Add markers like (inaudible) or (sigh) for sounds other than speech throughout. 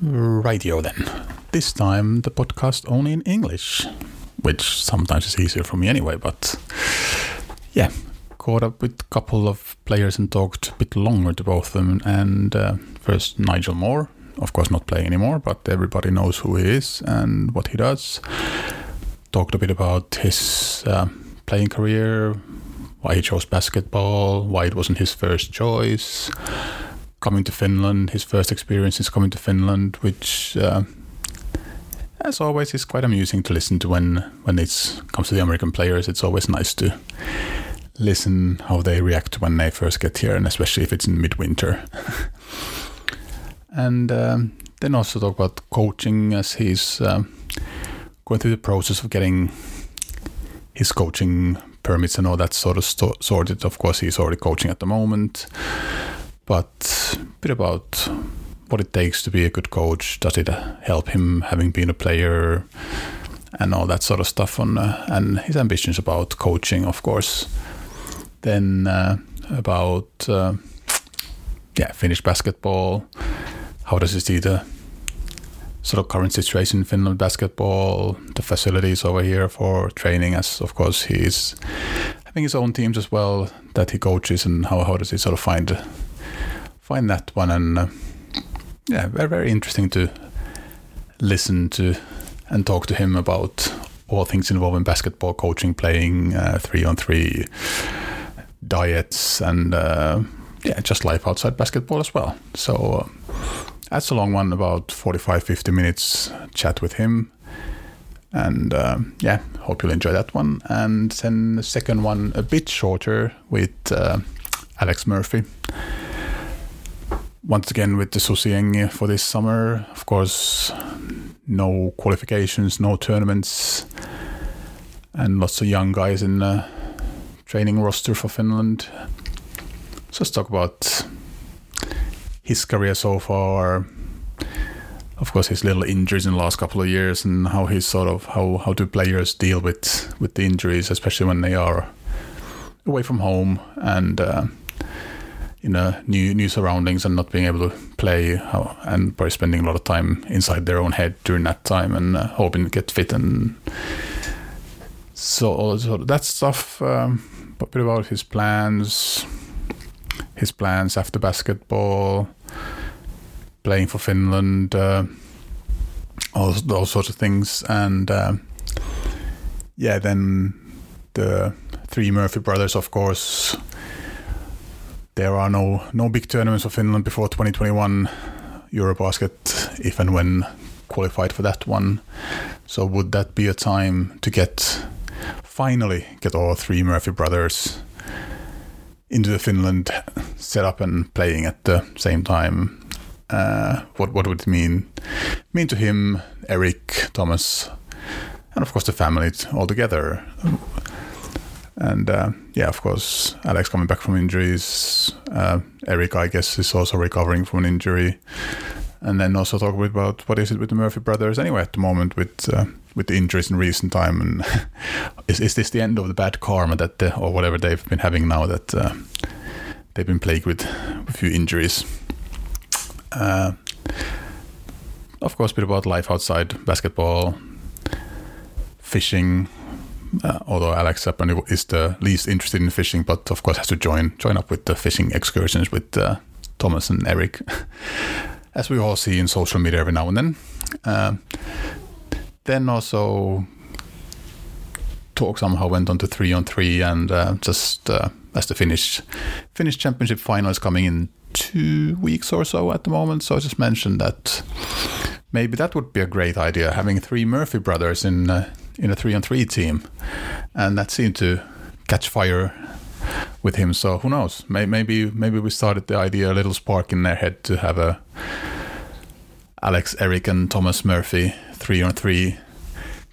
Radio then. This time the podcast only in English, which sometimes is easier for me anyway, but yeah, caught up with a couple of players and talked a bit longer to both of them. And uh, first, Nigel Moore, of course, not playing anymore, but everybody knows who he is and what he does. Talked a bit about his uh, playing career, why he chose basketball, why it wasn't his first choice coming to Finland, his first experience is coming to Finland, which, uh, as always, is quite amusing to listen to when when it comes to the American players. It's always nice to listen how they react when they first get here, and especially if it's in midwinter. (laughs) and um, then also talk about coaching as he's um, going through the process of getting his coaching permits and all that sort of sto- sorted. Of course, he's already coaching at the moment but a bit about what it takes to be a good coach. Does it help him having been a player and all that sort of stuff on uh, and his ambitions about coaching, of course. Then uh, about uh, yeah, Finnish basketball. How does he see the sort of current situation in Finland basketball, the facilities over here for training, as of course he's having his own teams as well that he coaches, and how, how does he sort of find find that one and uh, yeah, very very interesting to listen to and talk to him about all things involving basketball, coaching, playing, uh, three on three, diets, and uh, yeah, just life outside basketball as well. So uh, that's a long one, about 45 50 minutes chat with him. And uh, yeah, hope you'll enjoy that one. And then the second one, a bit shorter with uh, Alex Murphy once again with the Susijengi for this summer. Of course, no qualifications, no tournaments, and lots of young guys in the training roster for Finland. So let's talk about his career so far. Of course, his little injuries in the last couple of years, and how he's sort of how how do players deal with with the injuries, especially when they are away from home and. Uh, in a new new surroundings and not being able to play and probably spending a lot of time inside their own head during that time and uh, hoping to get fit and so, so that stuff um, a bit about his plans his plans after basketball playing for Finland uh, all those sorts of things and uh, yeah then the three Murphy brothers of course there are no no big tournaments for Finland before 2021 Eurobasket, if and when qualified for that one. So would that be a time to get finally get all three Murphy brothers into the Finland setup and playing at the same time? Uh, what what would it mean mean to him, Erik, Thomas, and of course the family all together? And uh, yeah, of course, Alex coming back from injuries. Uh, Erik, I guess, is also recovering from an injury. And then also talk a bit about what is it with the Murphy brothers anyway at the moment with uh, with the injuries in recent time, and (laughs) is is this the end of the bad karma that the, or whatever they've been having now that uh, they've been plagued with a few injuries. Uh, of course, a bit about life outside basketball, fishing, uh, although Alex apparently is the least interested in fishing, but of course has to join join up with the fishing excursions with uh, Thomas and Erik, (laughs) as we all see in social media every now and then. Uh, then also talk somehow went on to three on three, and uh, just uh, as the Finnish Finnish championship final is coming in two weeks or so at the moment, so I just mentioned that maybe that would be a great idea having three Murphy brothers in uh, in a three on three team, and that seemed to catch fire with him. So who knows? Maybe maybe we started the idea a little spark in their head to have a Alex, Erik, and Thomas Murphy three on three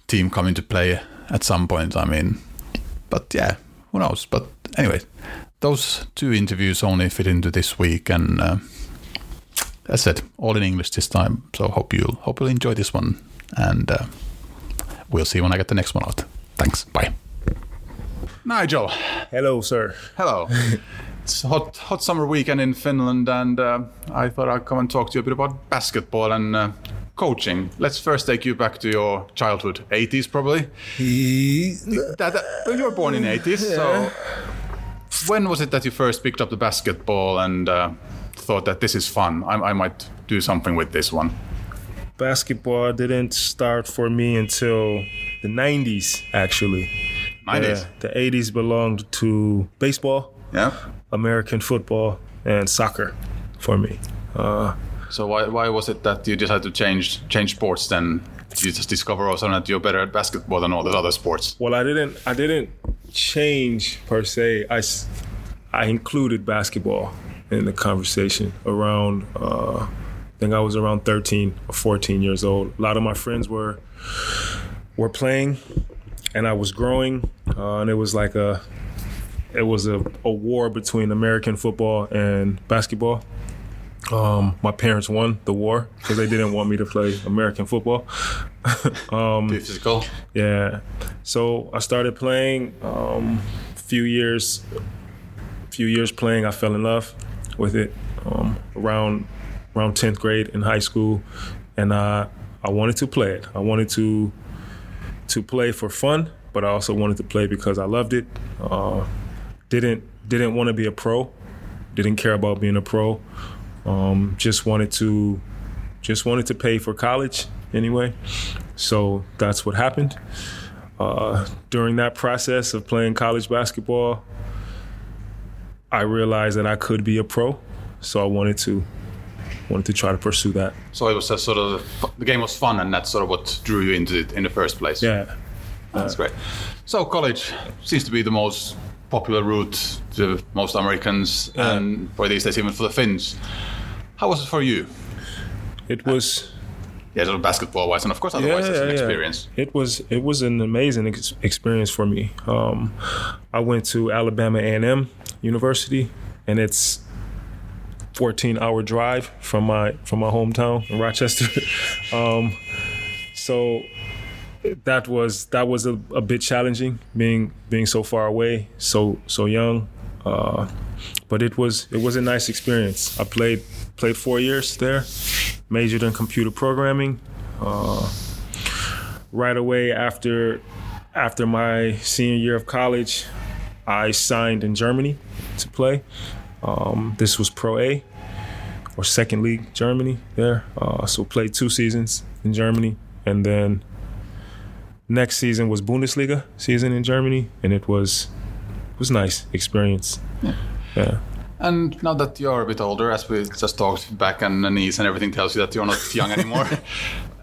team come into play at some point. I mean, but yeah, who knows? But anyway, those two interviews only fit into this week, and uh, as said, all in English this time. So hope you'll hope you'll enjoy this one, and. Uh, we'll see when I get the next one out. Thanks. Bye. Nigel. Hello, sir. Hello. (laughs) It's a hot, hot summer weekend in Finland, and uh, I thought I'd come and talk to you a bit about basketball and uh, coaching. Let's first take you back to your childhood, 80s probably. that, that, you were born in 80s, so when was it that you first picked up the basketball and uh, thought that this is fun? I, I might do something with this one. Basketball didn't start for me until the 90s, actually. 90s? The, the 80s belonged to baseball, Yeah. American football, and soccer for me. Uh, So why, why was it that you decided to change change sports then? Did you just discover also that you're better at basketball than all the other sports? well, I didn't. I didn't change per se. I, I included basketball in the conversation around. Uh, I think I was around 13 or 14 years old. A lot of my friends were were playing, and I was growing, uh, and it was like a it was a, a war between American football and basketball. Um, my parents won the war because they didn't want me to play American football. (laughs) um, Too physical? yeah. So I started playing. Um, few years, few years playing, I fell in love with it. Um, around around tenth grade in high school, and I I wanted to play it. I wanted to to play for fun, but I also wanted to play because I loved it. Uh, didn't didn't want to be a pro. Didn't care about being a pro. Um, just wanted to just wanted to pay for college anyway. So that's what happened. Uh, during that process of playing college basketball, I realized that I could be a pro. So I wanted to wanted to try to pursue that. So it was just sort of the game was fun, and that's sort of what drew you into it in the first place. Yeah. that's great. So college seems to be the most popular route to most Americans, and for these days even for the Finns. How was it for you? It was Yeah, sort of basketball wise, and of course otherwise it's an experience. It was it was an amazing ex- experience for me. Um, I went to Alabama A&M University, and it's 14 hour drive from my from my hometown in Rochester. (laughs) um, so that was that was a, a bit challenging being being so far away, so so young. Uh, but it was it was a nice experience. I played played four years there, majored in computer programming. Uh, right away after after my senior year of college, I signed in Germany to play. Um, this was Pro A or Second League Germany there. Uh, so played two seasons in Germany, and then next season was Bundesliga season in Germany, and it was it was nice experience. Yeah. And now that you're a bit older, as we just talked back and the knees and everything tells you that you're not (laughs) young anymore.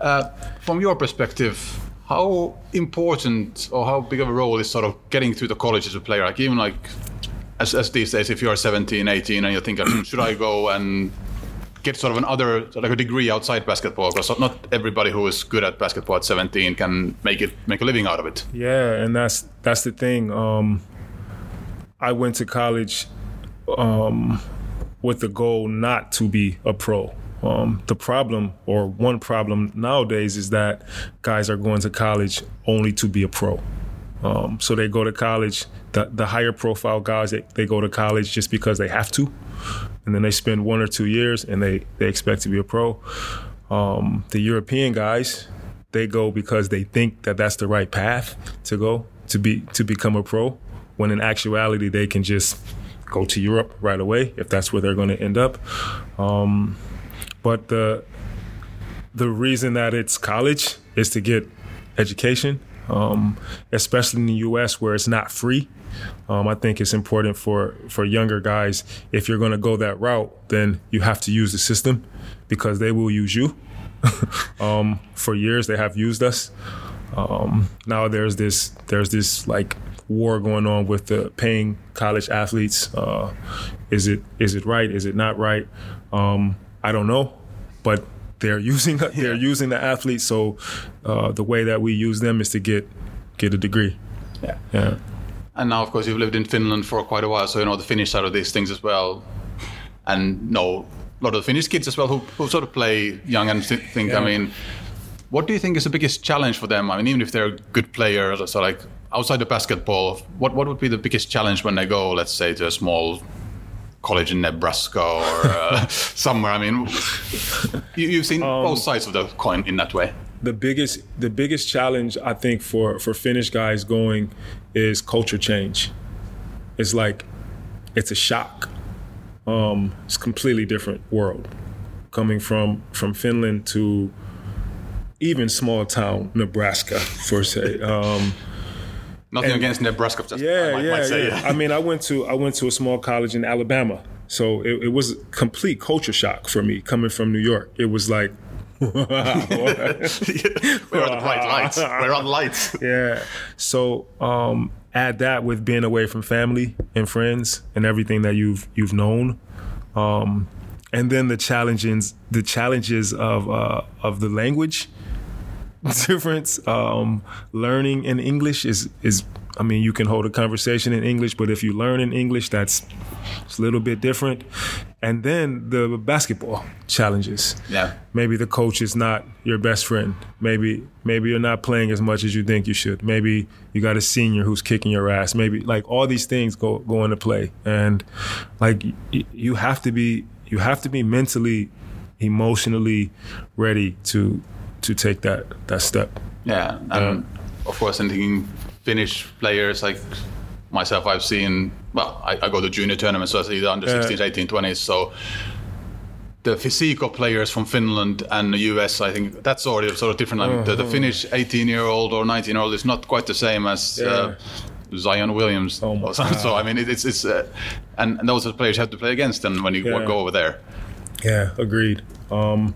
uh, from your perspective, how important or how big of a role is sort of getting through the college as a player? Like even like as, as these days, if you're 17, 18 and you're thinking, "Hmm, (clears throat) should I go and get sort of another like a degree outside basketball? Because not everybody who is good at basketball at 17 can make it make a living out of it. Yeah, and that's that's the thing. Um, I went to college um, with the goal not to be a pro. Um, the problem, or one problem nowadays, is that guys are going to college only to be a pro. Um, so they go to college. The, the higher profile guys, they, they go to college just because they have to, and then they spend one or two years and they they expect to be a pro. Um, the European guys, they go because they think that that's the right path to go to be to become a pro. When in actuality, they can just go to Europe right away if that's where they're going to end up. Um, but the the reason that it's college is to get education, um, especially in the U.S. where it's not free. Um, I think it's important for for younger guys. If you're going to go that route, then you have to use the system because they will use you. (laughs) um, for years, they have used us. Um, now there's this there's this like war going on with the paying college athletes. Uh, is it is it right? Is it not right? Um, I don't know, but they're using (laughs) they're using the athletes. So uh, the way that we use them is to get get a degree. Yeah. Yeah. And now, of course, you've lived in Finland for quite a while, so you know the Finnish side of these things as well, and know a lot of the Finnish kids as well who, who sort of play young and thi- think. I mean, what do you think is the biggest challenge for them? I mean, even if they're good players, so like outside the basketball, what what would be the biggest challenge when they go, let's say, to a small college in Nebraska or uh, (laughs) somewhere. I mean, you, you've seen Um, both sides of the coin in that way. the biggest the biggest challenge I think for for Finnish guys going is culture change. It's like it's a shock. Um, it's a completely different world coming from from Finland to even small town Nebraska for say. Um, Nothing and- against Nebraska, just I yeah, might, yeah, might say. yeah. I mean, I went to I went to a small college in Alabama, so it, it was a complete culture shock for me coming from New York. It was like, (laughs) (laughs) We're on the bright lights. We're on lights. (laughs) yeah. So um, add that with being away from family and friends and everything that you've you've known, um, and then the challenges the challenges of uh, of the language (laughs) difference. Um, learning in English is is I mean you can hold a conversation in English, but if you learn in English, that's it's a little bit different. And then the basketball challenges Yeah. maybe the coach is not your best friend. Maybe maybe you're not playing as much as you think you should. Maybe you got a senior who's kicking your ass. Maybe like all these things go go into play, and like y- you have to be you have to be mentally, emotionally ready to to take that that step. Yeah, and of course, in thinking Finnish players like myself, I've seen. Well, I, I go to junior tournaments, so I see the under 16s, 18, 20s. So the physique of players from Finland and the US, I think that's already sort of different. Like the, the Finnish 18-year-old or 19-year-old is not quite the same as. Uh, Zion Williams. Oh (laughs) so, I mean, it, it's it's uh, and, and those are the players you have to play against them when you Yeah. go over there. Yeah, agreed. Um,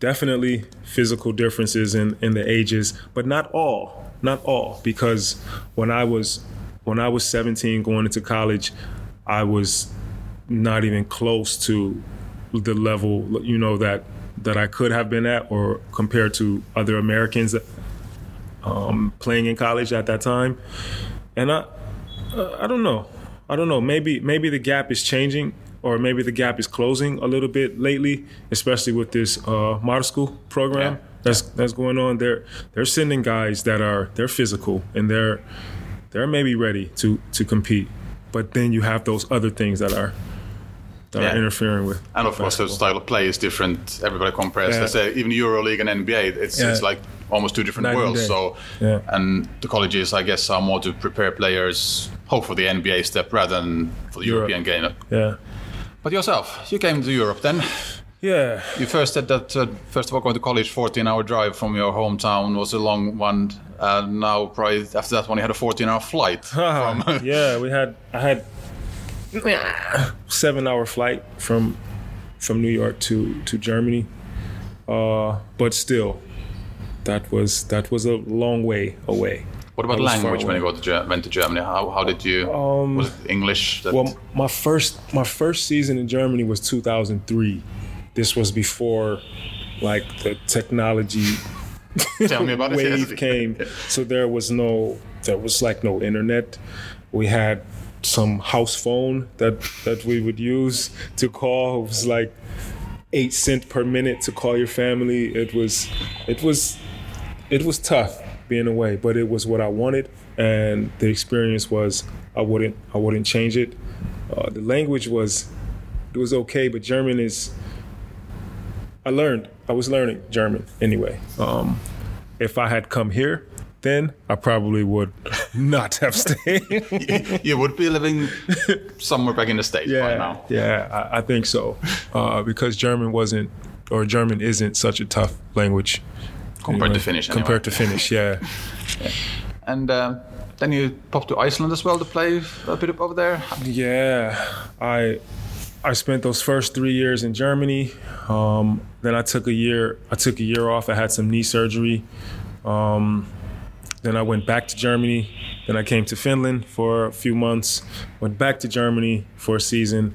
definitely physical differences in, in the ages, but not all. Not all, because when I was when I was 17 going into college, I was not even close to the level you know that that I could have been at, or compared to other Americans um, playing in college at that time. And I I don't know. I don't know. Maybe maybe the gap is changing, or maybe the gap is closing a little bit lately, especially with this uh, model school program Yeah. that's that's going on. They're they're sending guys that are they're physical and they're they're maybe ready to to compete, but then you have those other things that are that Yeah. are interfering with. And of course, the style of play is different. Everybody compares. Yeah. Let's say even EuroLeague and NBA, it's, Yeah. it's like almost two different Night worlds. So, Yeah. and the colleges, I guess, are more to prepare players, hope for the NBA step rather than for the Europe. European game. Yeah, But yourself, you came to Europe then. yeah. You first said that uh, first of all going to college, 14-hour drive from your hometown was a long one. And now, probably after that one, you had a 14-hour flight. (laughs) from, (laughs) yeah, we had I had seven hour flight from from New York to to Germany, uh, but still, that was that was a long way away. What about That was far language when you go to went to Germany? How, how did you? was it English? That, Um, Well, my first my first season in Germany was 2003. This was before like the technology tell me about it. (laughs) wave came. So there was no, there was like no internet. We had some house phone that that we would use to call. It was like eight cent per minute to call your family. It was, it was, it was tough being away, but it was what I wanted, and the experience was I wouldn't I wouldn't change it. Uh, the language was it was okay, but German is. I learned. I was learning German anyway. Um, if I had come here, then I probably would (laughs) not have stayed. (laughs) you would be living somewhere back in the States by yeah, now. yeah, I, I think so. Uh, because German wasn't, or German isn't such a tough language Compared to anyway. Finnish, anyway. Compared to Finnish, yeah. (laughs) And uh, then you popped to Iceland as well to play a bit of over there. Yeah, I I spent those first three years in Germany. Um, then I took a year. I took a year off. I had some knee surgery. Um, then I went back to Germany. Then I came to Finland for a few months. Went back to Germany for a season.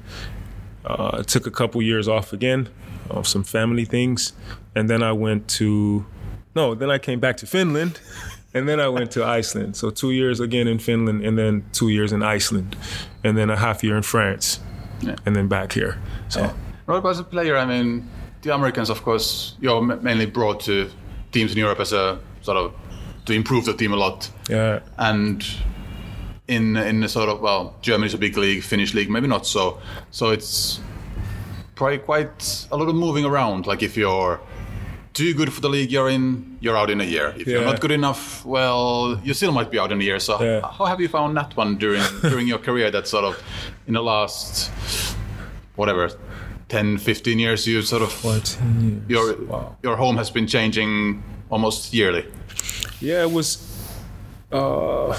Uh, took a couple years off again, of some family things, and then I went to. No, then I came back to Finland, and then I went to Iceland. So two years again in Finland, and then two years in Iceland, and then a half year in France, Yeah. and then back here. So about as a player? I mean, the Americans, of course, you're ma- mainly brought to teams in Europe as a sort of to improve the team a lot. yeah, And in in the sort of well, Germany's a big league, Finnish league maybe not so. So it's probably quite a lot of moving around. Like if you're too good for the league you're in, you're out in a year. If you're not good enough, well, you still might be out in a year. So Yeah. how have you found that one during (laughs) during your career? That sort of in the last whatever 10, 15 years, you sort of 14 years. your wow. your home has been changing almost yearly. Yeah, it was. Uh,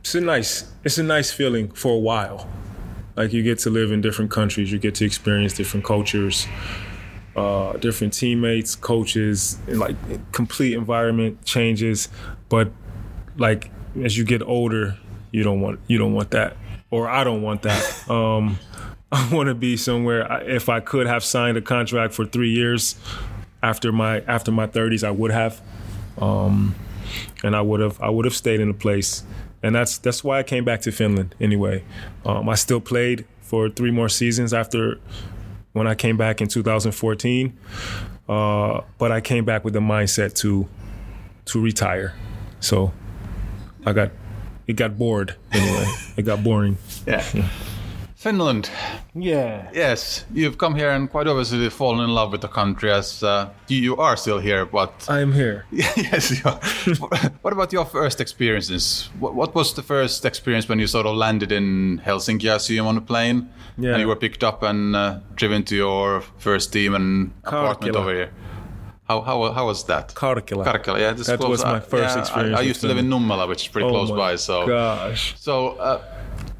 it's a nice. It's a nice feeling for a while. Like you get to live in different countries, you get to experience different cultures, uh, different teammates, coaches, and like complete environment changes. But like as you get older, you don't want you don't want that, or I don't want that. (laughs) Um, I want to be somewhere. I- If I could have signed a contract for three years after my after my 30s, I would have Um, and I would have I would have stayed in the place. And that's that's why I came back to Finland anyway. Um, I still played for three more seasons after when I came back in 2014, uh, but I came back with the mindset to to retire. So I got it got bored anyway. (laughs) it got boring. Yeah. Finland. Yeah. Yes, you've come here and quite obviously fallen in love with the country as uh, you, you are still here, but I'm here. (laughs) yes, you are. (laughs) what about your first experiences? What, what was the first experience when you sort of landed in Helsinki? I assume on a plane, Yeah. and you were picked up and uh, driven to your first team and apartment over here. How, how, how was that? Karkkila. Karkkila, yeah. This That close- was my uh, first yeah, experience I, I used to live in Nummela, which is pretty close Oh my by. So, gosh. so uh,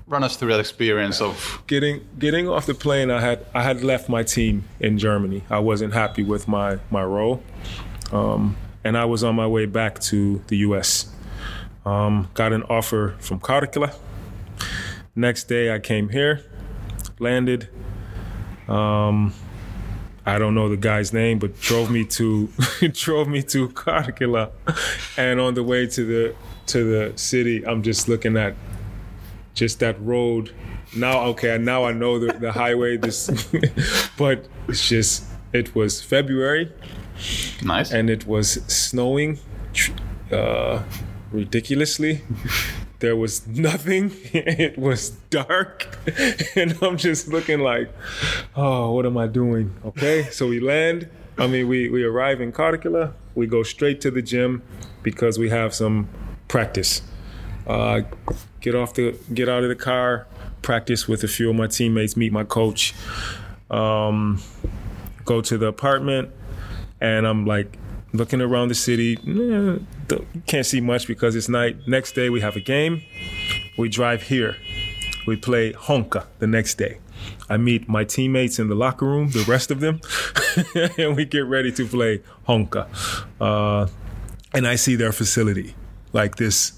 run us through that experience of getting getting off the plane i had i had left my team in germany. I wasn't happy with my my role. Um, and i was on my way back to the us um, got an offer from Karkkila. next day i came here landed. Um, I don't know the guy's name, but drove me to (laughs) drove me to Karkkila, and on the way to the to the city, I'm just looking at just that road. Now, okay, now I know the, the highway. This, (laughs) but it's just it was February nice. and it was snowing uh, ridiculously. There was nothing. (laughs) It was dark, (laughs) and I'm just looking like, oh, what am I doing? Okay, so we land. I mean, we we arrive in Karkkila. We go straight to the gym because we have some practice. Uh, get off the get out of the car, practice with a few of my teammates, meet my coach. Um, go to the apartment, and I'm like looking around the city. Eh, can't see much because it's night. Next day we have a game. We drive here. We play Honka the next day. I meet my teammates in the locker room, the rest of them, (laughs) and we get ready to play Honka. Uh, and I see their facility, like this,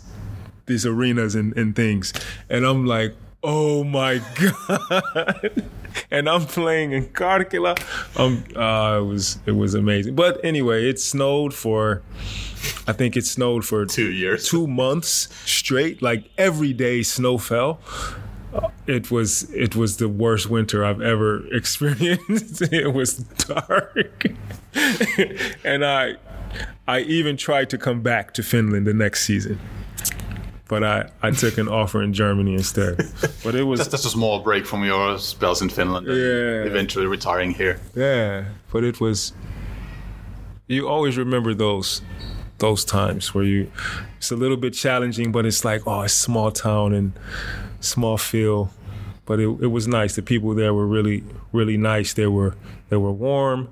these arenas and, and things, and I'm like, oh my (laughs) god! and I'm playing in Karkkila. Um, uh, it was it was amazing. But anyway, it snowed for, I think it snowed for Two years. two months straight. Like every day, snow fell. Uh, It was it was the worst winter I've ever (laughs) experienced. (laughs) it was dark, and I I even tried to come back to Finland the next season, but I I took an offer in Germany instead. (laughs) But it was Just, just a small break from your spells in Finland. and Yeah. Eventually retiring here. Yeah, but it was. You always remember those, those times where you, it's a little bit challenging, but it's like, oh, it's small town and small feel, but it, it was nice. The people there were really, really nice. They were, they were warm.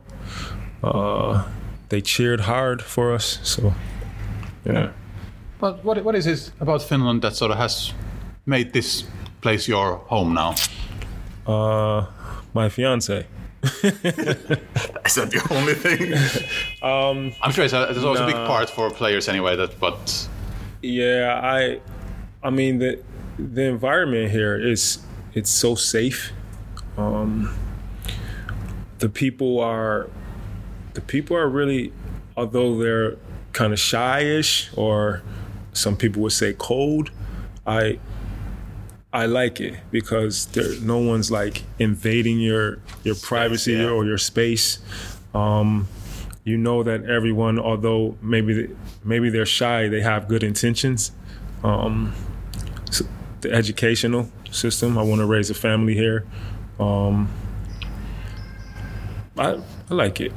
Uh, they cheered hard for us. So, yeah. But what what is it about Finland that sort of has made this place your home now? Uh, my fiance. (laughs) Is that the only thing? (laughs) um, I'm sure it's, a, it's always a big part for players anyway. That, but Yeah, I I mean the the environment here is it's so safe. Um the people are the people are really although they're kind of shy-ish or some people would say cold, I I like it because there no one's like invading your your privacy yeah. or your space. Um, you know that everyone, although maybe maybe they're shy, they have good intentions. Um, so, the educational system. I want to raise a family here. Um, I, I like it.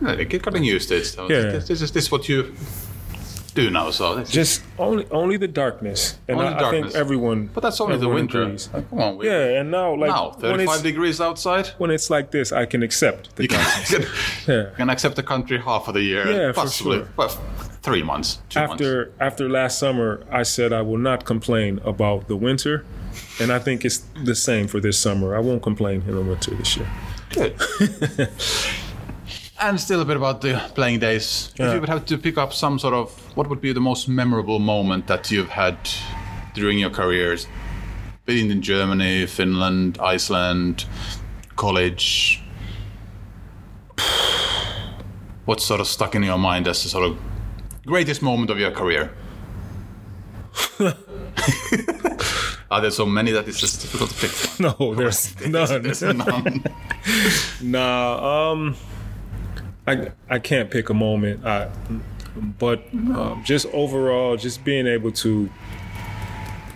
Yeah, get getting used to it. So Yeah. This, this is this is what you do now. So Just only only the darkness, and Only I, I think everyone. but that's only the winter. Like, oh, come on, we, Yeah, and now like now when 35 it's degrees outside. when it's like this, I can accept the You can, darkness. (laughs) you Yeah. can accept the country half of the year. Yeah, for possibly. sure. Well, three months, two months. after after last summer, I said I will not complain about the winter, and I think it's the same for this summer. I won't complain in the winter this year. Good. (laughs) and still a bit about the playing days. If you would have to pick up some sort of, what would be the most memorable moment that you've had during your careers? Being in Germany, Finland, Iceland, college. (sighs) What's sort of stuck in your mind as the sort of greatest moment of your career? (laughs) Are there so many that it's just difficult to pick? No, (laughs) there's none. There's none. (laughs) Nah, um, I I can't pick a moment. I, but um, just overall, just being able to,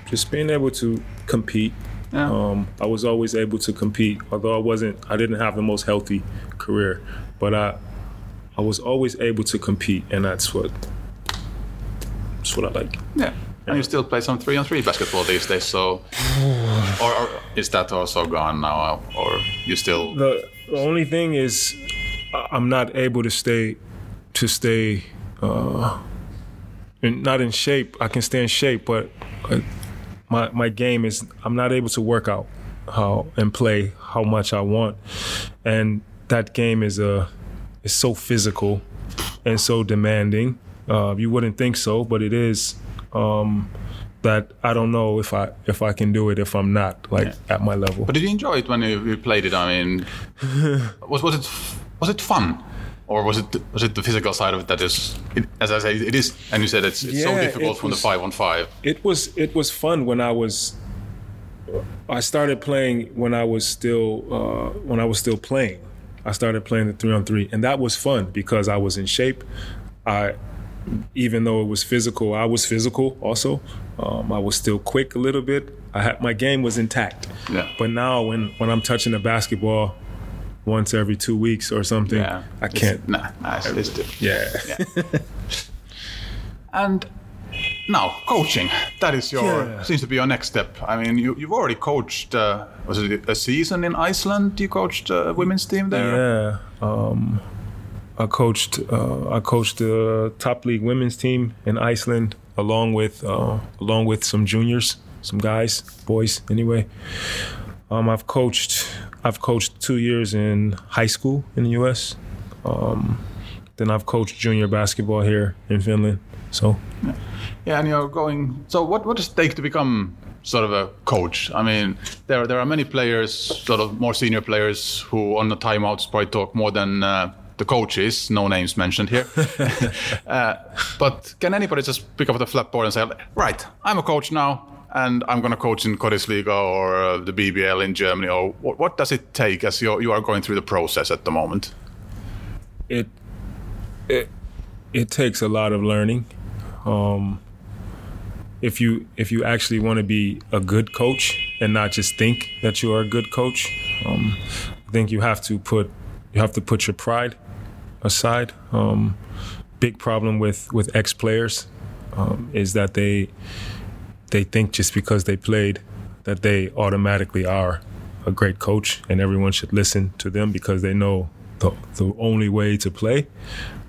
just being able to compete. Yeah. Um, I was always able to compete, although I wasn't. I didn't have the most healthy career, but I, I was always able to compete, and that's what, that's what I like. Yeah. And you still play some three on three basketball these days, so (sighs) or, or is that also gone now, or you still? The, the only thing is, I- I'm not able to stay, to stay, uh, in, not in shape. I can stay in shape, but uh, my my game is I'm not able to work out how and play how much I want, and that game is a is so physical and so demanding. Uh, you wouldn't think so, but it is. Um, that I don't know if I if I can do it if I'm not like at my level. But did you enjoy it when you, you played it? I mean, (laughs) was was it was it fun, or was it was it the physical side of it that is? It, as I say, it is, and you said it's, it's so difficult it from the was- five on five. it was it was fun when I was I started playing when I was still uh, when I was still playing. I started playing the three on three, and that was fun because I was in shape. I even though it was physical, I was physical also. Um, I was still quick a little bit. I had my game was intact. Yeah. But now when when I'm touching the basketball once every two weeks or something, Yeah, I can't. Nah, nah, it's, it's different. yeah. And now coaching. That is your Yeah. seems to be your next step. I mean, you you've already coached. Uh, was it a season in Iceland? You coached a women's team there. Yeah, um, I coached. Uh, I coached the top league women's team in Iceland, along with uh, along with some juniors, some guys, boys. Anyway, um, I've coached. I've coached two years in high school in the U.S. Um, then I've coached junior basketball here in Finland. So Yeah, and you're going. So, what what does it take to become sort of a coach? I mean, there there are many players, sort of more senior players, who on the timeouts probably talk more than uh, the coaches. No names mentioned here. (laughs) uh, but can anybody just pick up the flapboard and say, "Right, I'm a coach now." And I'm going to coach in Korisliga or uh, the BBL in Germany. Or what, what does it take as you you are going through the process at the moment? it it it takes a lot of learning. Um, if you if you actually want to be a good coach and not just think that you are a good coach, um, I think you have to put you have to put your pride aside. Um, big problem with with ex players um, is that they they think just because they played that they automatically are a great coach and everyone should listen to them because they know the, the only way to play.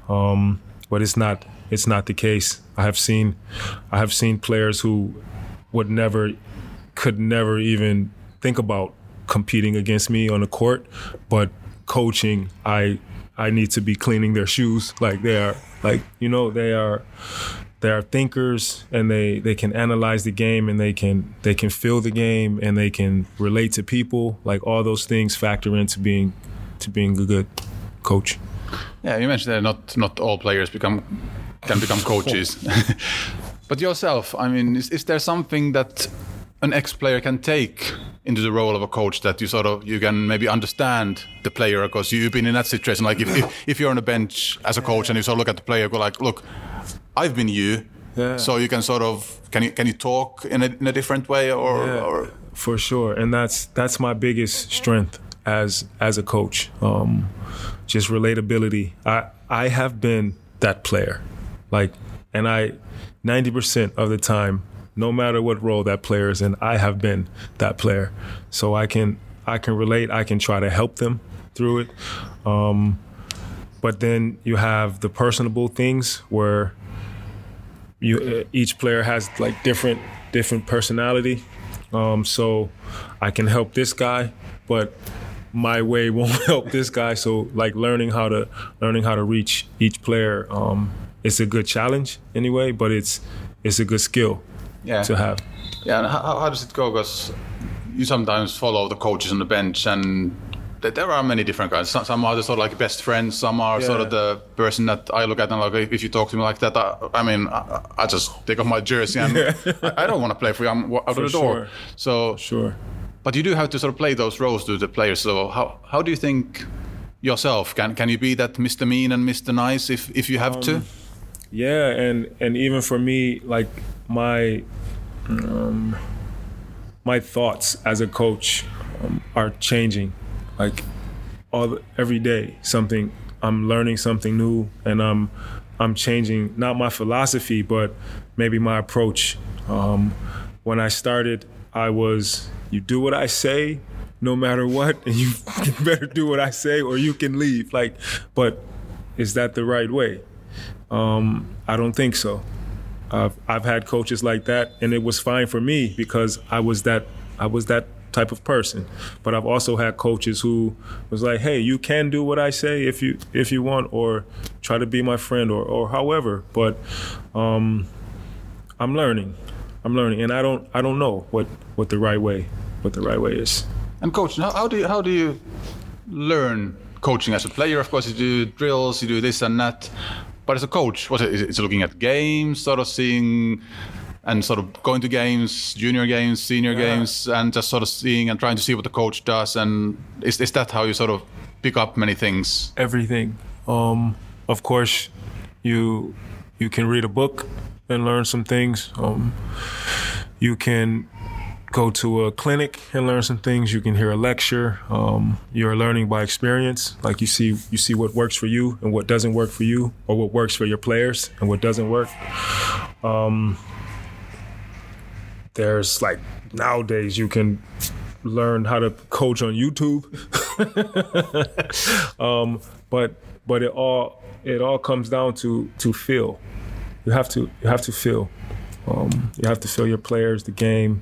Um, but it's not it's not the case. I have seen I have seen players who would never could never even think about competing against me on the court, but coaching I I need to be cleaning their shoes like they are like you know they are they are thinkers and they they can analyze the game and they can they can feel the game and they can relate to people like all those things factor into being to being a good coach Yeah, you mentioned that not not all players become can become (laughs) coaches. (laughs) but yourself, I mean, is, is there something that an ex-player can take into the role of a coach that you sort of you can maybe understand the player because you've been in that situation? Like if, if, if you're on a bench as a coach and you sort of look at the player, go like, look, I've been you, Yeah. So you can sort of can you can you talk in a in a different way or, Yeah, or for sure, and that's that's my biggest strength as as a coach. Um, just relatability. I I have been that player, like, and I ninety percent of the time, no matter what role that player is in, I have been that player. So I can I can relate. I can try to help them through it. Um, but then you have the personable things where you uh, each player has like different different personality. Um, so I can help this guy, but my way (laughs) won't help this guy. So like learning how to learning how to reach each player, um, it's a good challenge anyway, but it's it's a good skill yeah to have. yeah. And how, how does it go? Because you sometimes follow the coaches on the bench and. Th- There are many different guys. Some, some are the sort of like best friends. Some are sort of the person that I look at and like, if you talk to me like that, I, I mean, I, I just take off my jersey and (laughs) I, I don't want to play for you. I'm out For of the door. So Sure. But you do have to sort of play those roles to the players. So how how do you think yourself can can you be that Mr. Mean and Mr. Nice if if you have to? Yeah, and and even for me, like my um, my thoughts as a coach um, are changing, like all every day. Something I'm learning something new, and I'm I'm changing not my philosophy, but maybe my approach. Um, when I started, I was you do what I say, no matter what, and you (laughs) better do what I say, or you can leave. Like, but is that the right way? Um, I don't think so. I've I've had coaches like that, and it was fine for me because I was that I was that type of person. But I've also had coaches who was like, "Hey, you can do what I say if you if you want, or try to be my friend, or or however." But um, I'm learning, I'm learning, and I don't I don't know what what the right way what the right way is. And coach, how, how do you how do you learn coaching as a player? Of course, you do drills, you do this and that. But as a coach, what is it? Is looking at games, sort of seeing and sort of going to games, junior games, senior games, and just sort of seeing and trying to see what the coach does? And is, is that how you sort of pick up many things? everything. Um, of course, you you can read a book and learn some things. Um, you can go to a clinic and learn some things. You can hear a lecture. Um, you're learning by experience. Like you see, you see what works for you and what doesn't work for you, or what works for your players and what doesn't work. Um, there's like nowadays you can learn how to coach on YouTube. (laughs) um, but but it all it all comes down to to feel. You have to you have to feel. Um, you have to feel your players, the game,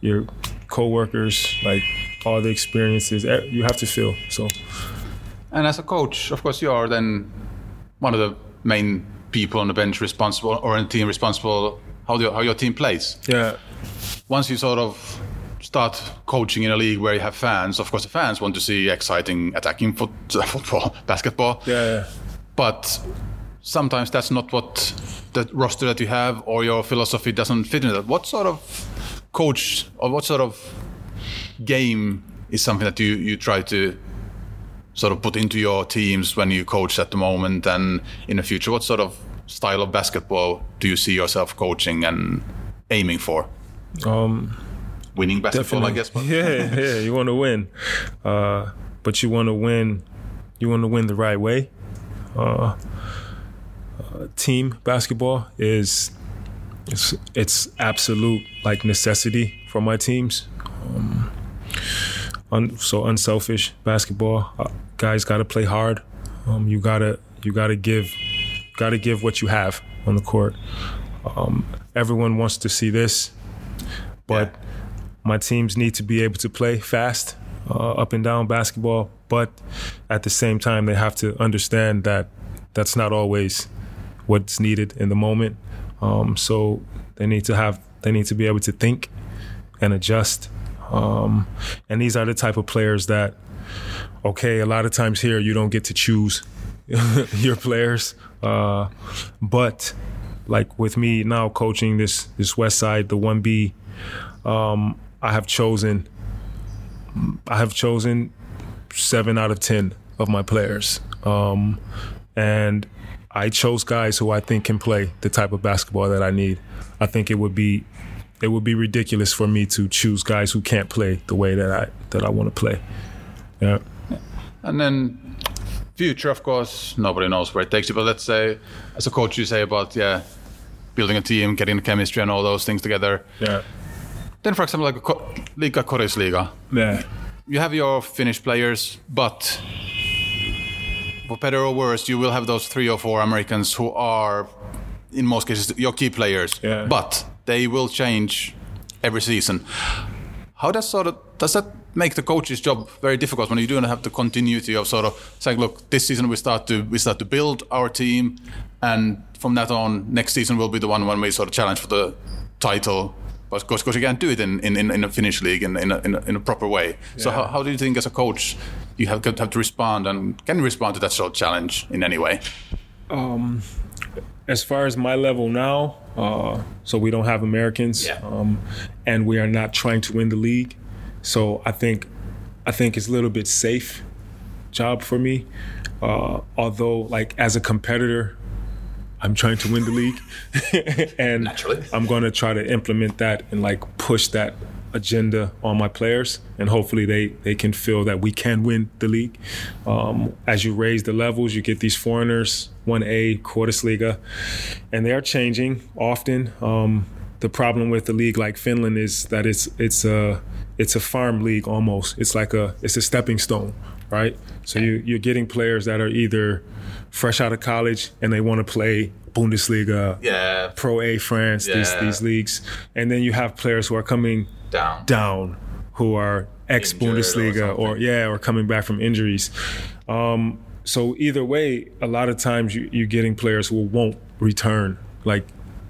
your coworkers, like all the experiences. You have to feel. So And as a coach, of course, you are then one of the main people on the bench responsible or in the team responsible how, the, how your team plays. yeah, Once you sort of start coaching in a league where you have fans, of course, the fans want to see exciting attacking foot, (laughs) football, basketball. yeah, yeah. But sometimes that's not what the roster that you have or your philosophy doesn't fit in that. What sort of coach or what sort of game is something that you, you try to sort of put into your teams when you coach at the moment and in the future? What sort of style of basketball do you see yourself coaching and aiming for? Um, Winning basketball, I guess. But (laughs) Yeah, yeah. You want to win, uh, but you want to win. You want to win the right way. Uh, uh, team basketball is it's, it's absolute like necessity for my teams. Um, un, so unselfish basketball. Uh, guys got to play hard. Um, you gotta you gotta give gotta give what you have on the court. Um, everyone wants to see this, but my teams need to be able to play fast, uh, up and down basketball, but at the same time, they have to understand that that's not always what's needed in the moment. Um, so they need to have, they need to be able to think and adjust. Um, and these are the type of players that, okay, a lot of times here you don't get to choose (laughs) your players, uh, but like with me now coaching this this West Side, the one B, um, I have chosen I have chosen seven out of ten of my players, um, and I chose guys who I think can play the type of basketball that I need. I think it would be it would be ridiculous for me to choose guys who can't play the way that I that I want to play. Yeah. And then future, of course, nobody knows where it takes you. But let's say, as a coach, you say about yeah, building a team, getting the chemistry and all those things together. Yeah. Then, for example, like a co- Liga Korisliga, Yeah. you have your Finnish players, but for better or worse, you will have those three or four Americans who are, in most cases, your key players. Yeah. But they will change every season. How does sort of does that make the coach's job very difficult when you don't have the continuity of sort of saying, look, this season we start to we start to build our team, and from that on, next season will be the one when we sort of challenge for the title. But of course, because you can't do it in, in, in, a Finnish league in, in, a, in, a, in a proper way. So how, how do you think as a coach you have, have to respond and can you respond to that sort of challenge in any way? as far as my level now, uh, so we don't have Americans, Yeah. um, and we are not trying to win the league. So I think, I think it's a little bit safe job for me. Uh, although, like as a competitor, I'm trying to win the league, (laughs) and Naturally. I'm going to try to implement that and like push that agenda on my players, and hopefully they they can feel that we can win the league. Um, as you raise the levels, you get these foreigners, one A, Korisliiga, and they are changing often. Um, the problem with the league like Finland is that it's it's a it's a farm league almost. It's like a it's a stepping stone, right? So you you're getting players that are either fresh out of college and they want to play Bundesliga, Yeah, Pro A France, these Yeah. these leagues, and then you have players who are coming down. down, who are ex Bundesliga or or, yeah, or coming back from injuries. Um, so either way, a lot of times you, you're getting players who won't return. Like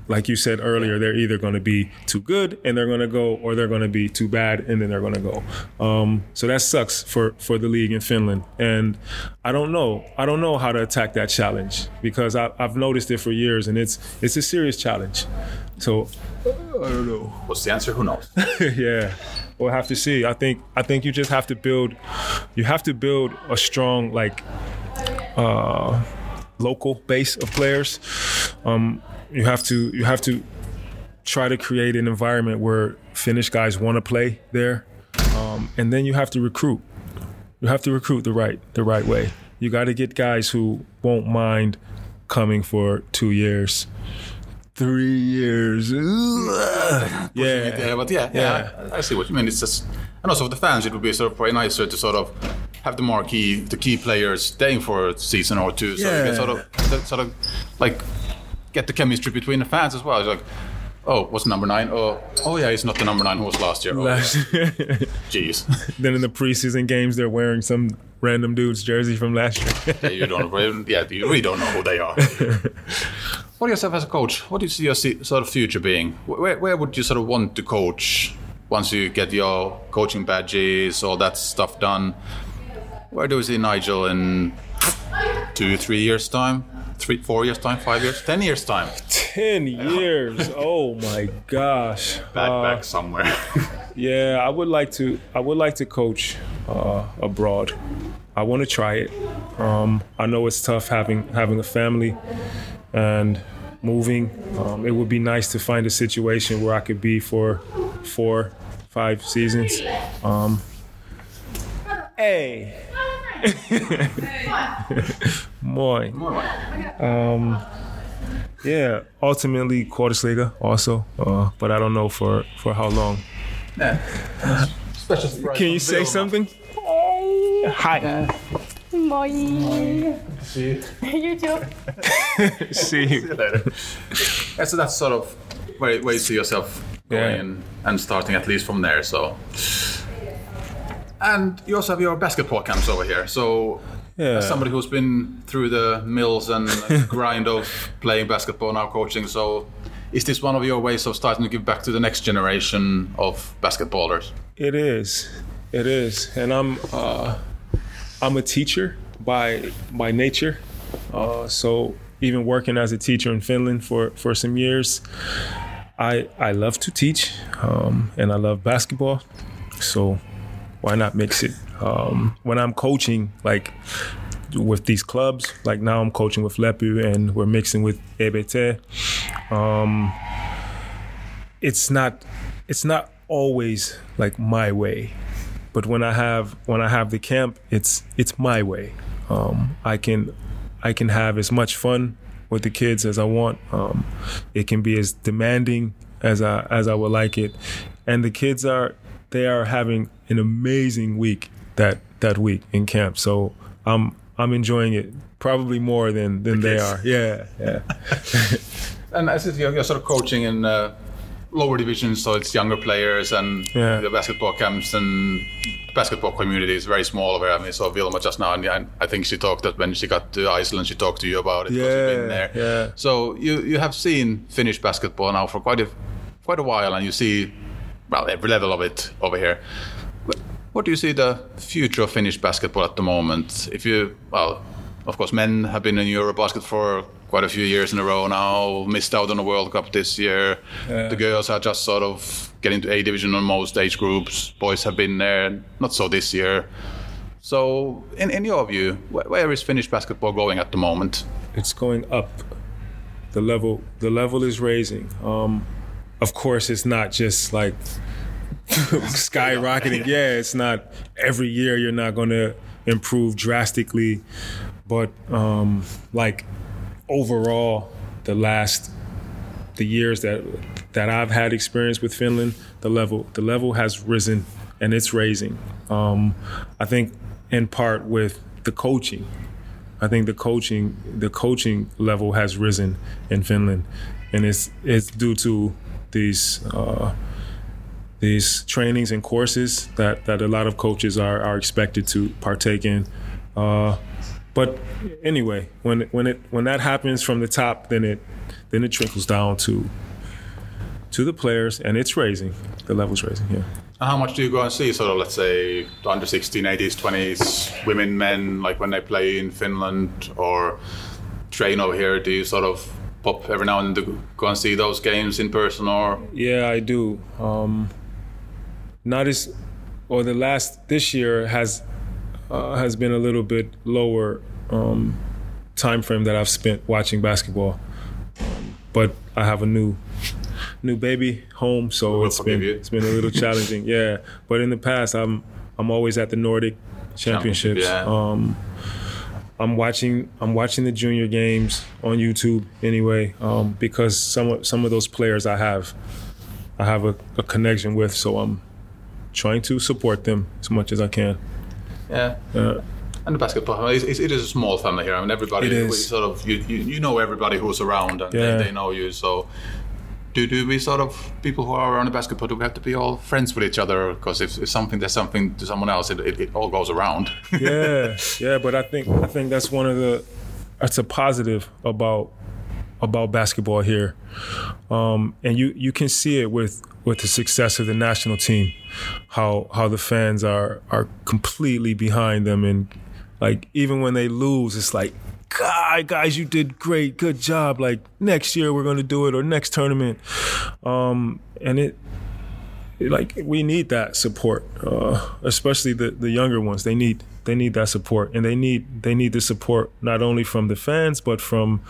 like you said earlier, they're either going to be too good and they're going to go, or they're going to be too bad and then they're going to go. Um, so that sucks for for the league in Finland. And I don't know, I don't know how to attack that challenge because I, I've noticed it for years, and it's it's a serious challenge. So I don't know. What's the answer? Who knows? (laughs) yeah, we'll have to see. I think I think you just have to build. You have to build a strong like uh, local base of players. Um, you have to you have to try to create an environment where Finnish guys want to play there, um, and then you have to recruit. You have to recruit the right the right way. You got to get guys who won't mind coming for two years, three years. yeah, yeah, but yeah, yeah, I, I see what you mean. It's just, and also for the fans, it would be sort of very nicer to sort of have the marquee, the key players staying for a season or two, so you can Yeah. sort of, sort of, like, get the chemistry between the fans as well. It's like, oh, what's number nine? Oh, oh yeah, it's not the number nine who was last year. Oh, (laughs) Jeez, (laughs) then in the preseason games, they're wearing some random dude's jersey from last year. (laughs) yeah, you don't, really- yeah, you really don't know who they are. what do yourself as a coach? What do you see your sort of future being? Where, where would you sort of want to coach once you get your coaching badges, all that stuff done? Where do you see Nigel in two, three years' time? Three, four years' time? Five years? Ten years' time? Ten years. Oh my gosh. Back, Uh, back somewhere. (laughs) Yeah, I would like to. I would like to coach uh, abroad. I want to try it. Um, I know it's tough having having a family and moving. Um, it would be nice to find a situation where I could be for four, five seasons. Um, hey, (laughs) moi. Um, yeah, ultimately Korisliiga also, uh, but I don't know for for how long. Special surprise. Can you say something? Hi. Moi. See you (laughs) You too. (laughs) See you. later. Yeah, so that's sort of where, where you see yourself going Yeah. and, and starting at least from there. So, and you also have your basketball camps over here. So, Yeah. as somebody who's been through the mills and (laughs) grind of playing basketball now coaching, so is this one of your ways of starting to give back to the next generation of basketballers? It is. It is. And I'm uh, I'm a teacher by by nature. Uh, so even working as a teacher in Finland for, for some years, I I love to teach um, and I love basketball. So why not mix it? Um, when I'm coaching, like with these clubs. Like now, I'm coaching with Lepu, and we're mixing with EBT. Um, it's not it's not always like my way, but when I have when I have the camp, it's it's my way. Um, I can I can have as much fun with the kids as I want. Um, it can be as demanding as I as I would like it, and the kids are they are having an amazing week that that week in camp. So I'm I'm enjoying it probably more than than the they are. Yeah, yeah. (laughs) and as you're, you're sort of coaching in uh, lower divisions, so it's younger players and yeah. the basketball camps and basketball community is very small over. Here. I mean, so Vilma just now, and I think she talked that when she got to Iceland, she talked to you about it. Yeah, yeah. So you you have seen Finnish basketball now for quite a quite a while, and you see well every level of it over here. What do you see the future of Finnish basketball at the moment? If you well, of course, men have been in Eurobasket for quite a few years in a row now. Missed out on the World Cup this year. Yeah. The girls are just sort of getting to A division on most age groups. Boys have been there, not so this year. So, in, in your view, where is Finnish basketball going at the moment? It's going up. The level, the level is raising. Um, of course, it's not just like (laughs) skyrocketing. Yeah, it's not every year. You're not going to improve drastically, but um, like overall, the last the years that that I've had experience with Finland, the level the level has risen and it's raising. Um, I think in part with the coaching. I think the coaching the coaching level has risen in Finland, and it's it's due to these uh, these trainings and courses that, that a lot of coaches are, are expected to partake in. Uh, but anyway, when when it when that happens from the top, then it then it trickles down to to the players, and it's raising. The level's raising. Yeah. How much do you go and see, sort of, let's say, under 16, 80s, 20s, women, men, like when they play in Finland or train over here? Do you sort of pop every now and then to go and see those games in person, or? Yeah, I do. Um, not as, or the last this year has uh, has been a little bit lower um, time frame that I've spent watching basketball. but I have a new new baby home, so it's been you. it's been a little (laughs) challenging. Yeah, but in the past, I'm I'm always at the Nordic Championships. Yeah. Um, I'm watching I'm watching the junior games on YouTube anyway um, because some of, some of those players I have I have a, a connection with, so I'm trying to support them as much as I can. Yeah. Uh, and the basketball, it is a small family here. I mean, everybody sort of you, you, you know everybody who's around and yeah. they, they, know you. So, do do we sort of people who are around the basketball do we have to be all friends with each other? Because if, if something there's something to someone else, it, it, it all goes around. (laughs) yeah, yeah. But I think I think that's one of the that's a positive about about basketball here, um, and you you can see it with with the success of the national team, how how the fans are are completely behind them, and like even when they lose, it's like, God, guys, you did great, good job. Like next year we're gonna do it, or next tournament, um, and it. like we need that support, uh, especially the, the younger ones. They need they need that support, and they need they need the support not only from the fans but from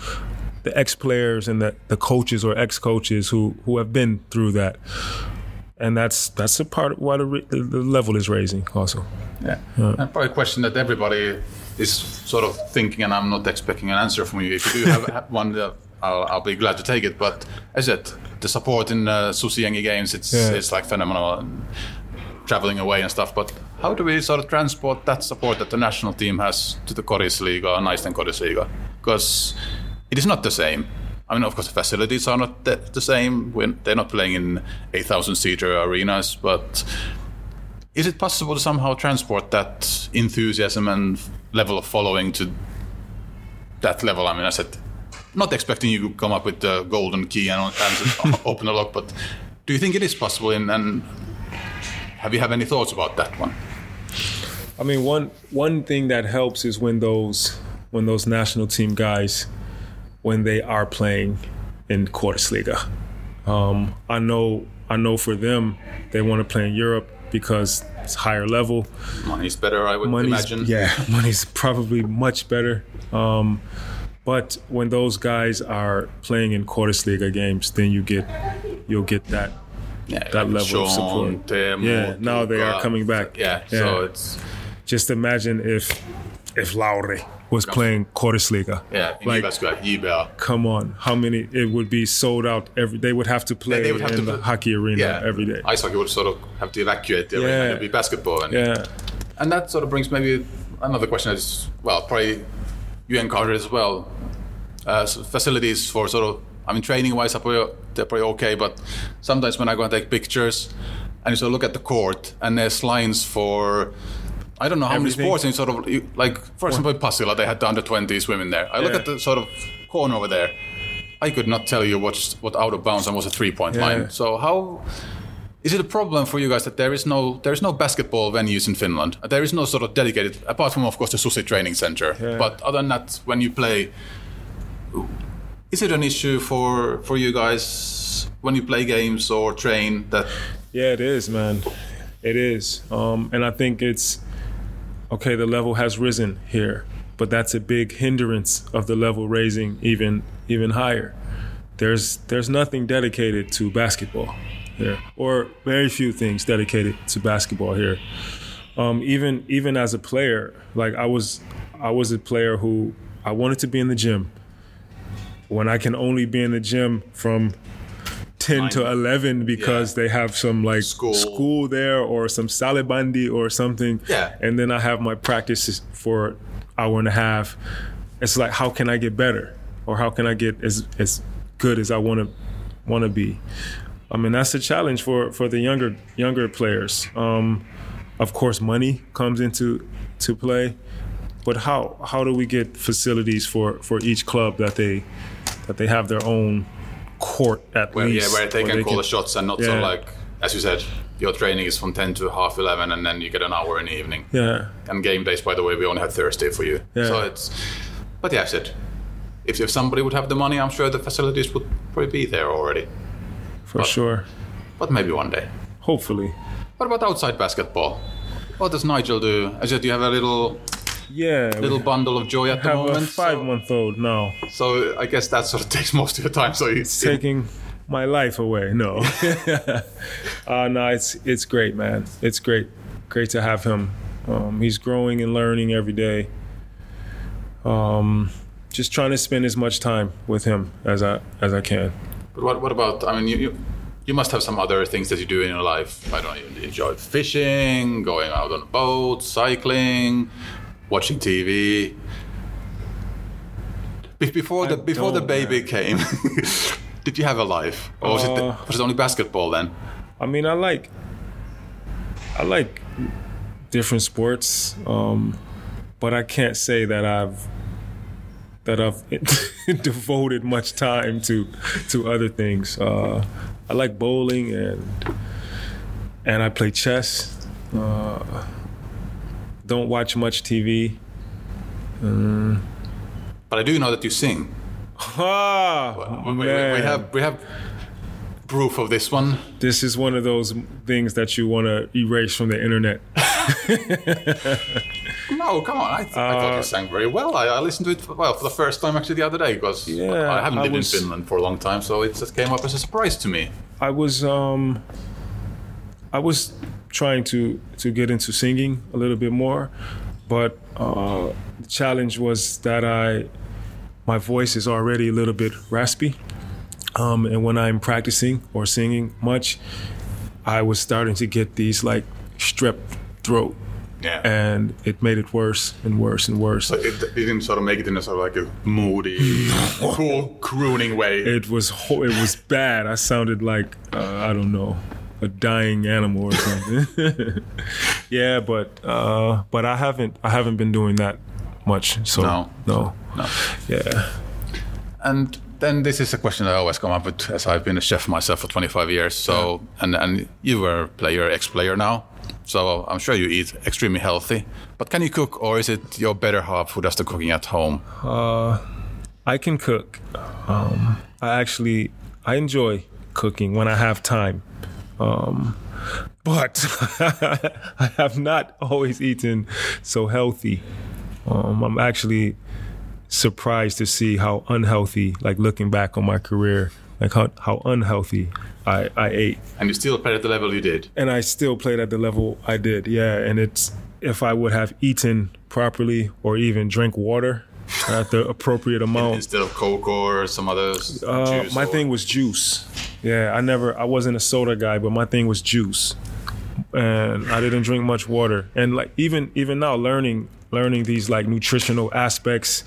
the ex players and the, the coaches or ex coaches who who have been through that. And that's that's a part of why the, the level is raising also. Yeah, yeah. and probably a question that everybody is sort of thinking, and I'm not expecting an answer from you. If you do have (laughs) one, uh, I'll, I'll, be glad to take it. But as it, the support in uh, Susijengi games, it's yeah. it's like phenomenal. Traveling away and stuff, but how do we sort of transport that support that the national team has to the Korisliiga and Naisten Korisliiga? Because it is not the same. I mean, of course, the facilities are not the, the same. When they're not playing in 8,000 seater arenas, but is it possible to somehow transport that enthusiasm and level of following to that level? I mean, I said, not expecting you to come up with the golden key and, and (laughs) open the lock, but do you think it is possible? In, and have you have any thoughts about that one? I mean, one one thing that helps is when those when those national team guys when they are playing in Korisliiga. Um, I know I know for them they want to play in Europe because it's higher level. Money's better, I would Money's imagine. yeah, (laughs) money's probably much better. Um, but when those guys are playing in Korisliiga games, then you get you'll get that Yeah, that level Sean, of support. Yeah, now they are coming back. Yeah, Yeah. so it's just imagine if if Lauri was playing Korisliiga. yeah, Like- Come on, how many? It would be sold out every. They would have to play they would have in to the pl- hockey arena Yeah, every day. Ice hockey would sort of have to evacuate the arena. Yeah. and It'd be basketball, and yeah, and that sort of brings maybe another question is well, probably you encountered as well. Uh, so facilities for sort of, I mean, training wise, they're probably okay, but sometimes when I go and take pictures and you sort of look at the court and there's lines for. I don't know how Everything. many sports in sort of like for example Pasila they had the under 20s women there. I look at the sort of corner over there. I could not tell you what's what out of bounds and what's a three point Yeah. line. So how is it a problem for you guys that there is no there is no basketball venues in Finland? There is no sort of dedicated apart from of course the Susi training center. Yeah. But other than that, when you play, is it an issue for for you guys when you play games or train that? yeah, it is, man. It is, um, and I think it's okay. The level has risen here, but that's a big hindrance of the level raising even even higher. There's there's nothing dedicated to basketball here, or very few things dedicated to basketball here. Um, even even as a player, like I was I was a player who I wanted to be in the gym. When I can only be in the gym from 10 to 11 because Yeah. they have some like School. school. there or some salibandi or something. Yeah. And then I have my practices for hour and a half. It's like how can I get better or how can I get as as good as I want to want to be? I mean that's a challenge for for the younger younger players. Um, of course, money comes into to play, but how how do we get facilities for for each club that they that they have their own court at Where, least yeah, where they can call the shots and not so Yeah. like as you said, your training is from ten to half eleven, and then you get an hour in the evening. yeah And game days, by the way, we only have Thursday for you. Yeah. So it's, but yeah, I said, if, if somebody would have the money, I'm sure the facilities would probably be there already. for sure. But maybe one day. Hopefully, What about outside basketball? What does Nigel do? I said you have a little yeah. little bundle of joy at the moment. a five month old now. So, so I guess that sort of (laughs) takes most of your time. So it's taking my life away. No, (laughs) (laughs) uh, no, it's it's great, man. It's great, great to have him. Um, he's growing and learning every day. Um, just trying to spend as much time with him as I as I can. But what, what about? I mean, you, you you must have some other things that you do in your life. I don't know. You enjoy fishing, going out on a boat, cycling, watching TV. Be- Before the before the baby came, (laughs) did you have a life, or was it Uh, was it only basketball then? I mean, I like I like different sports, um, but I can't say that I've that I've (laughs) devoted much time to to other things. Uh, I like bowling and and I play chess. Uh, don't watch much TV. But I do know that you sing. Ah, We, we- we have we have proof of this one. this is one of those things that you want to erase from the internet. (laughs) No, come on. I, th- I Uh, thought you sang very well. I, I listened to it well for the first time actually the other day because Yeah, I haven't I lived was- in Finland for a long time, so it just came up as a surprise to me. I was um I was trying to to get into singing a little bit more, but uh, the challenge was that I my voice is already a little bit raspy, um, and when I'm practicing or singing much, I was starting to get these like strep throat, Yeah. and it made it worse and worse and worse. It, it didn't sort of make it in a sort of like a moody, (laughs) cool, crooning way. It was ho- it was bad. I sounded like uh, I don't know a dying animal or something. (laughs) yeah, but uh, but I haven't I haven't been doing that much. So No. no, no. yeah, And then this is a question I always come up with, as I've been a chef myself for 25 years. So, and and you were a player, ex-player now. So I'm sure you eat extremely healthy. But can you cook, or is it your better half who does the cooking at home? I can cook. Um, I actually I enjoy cooking when I have time. Um, but (laughs) I have not always eaten so healthy. Um, I'm actually surprised to see how unhealthy, like looking back on my career, like how, how unhealthy I, I ate. And you still played at the level you did. And I still played at the level I did, yeah. And it's if I would have eaten properly or even drink water at the appropriate (laughs) amount. Instead of Coke or some other Uh, juice my or- thing was juice. Yeah, I never, I wasn't a soda guy, but my thing was juice, and I didn't drink much water. And like even even now, learning learning these like nutritional aspects,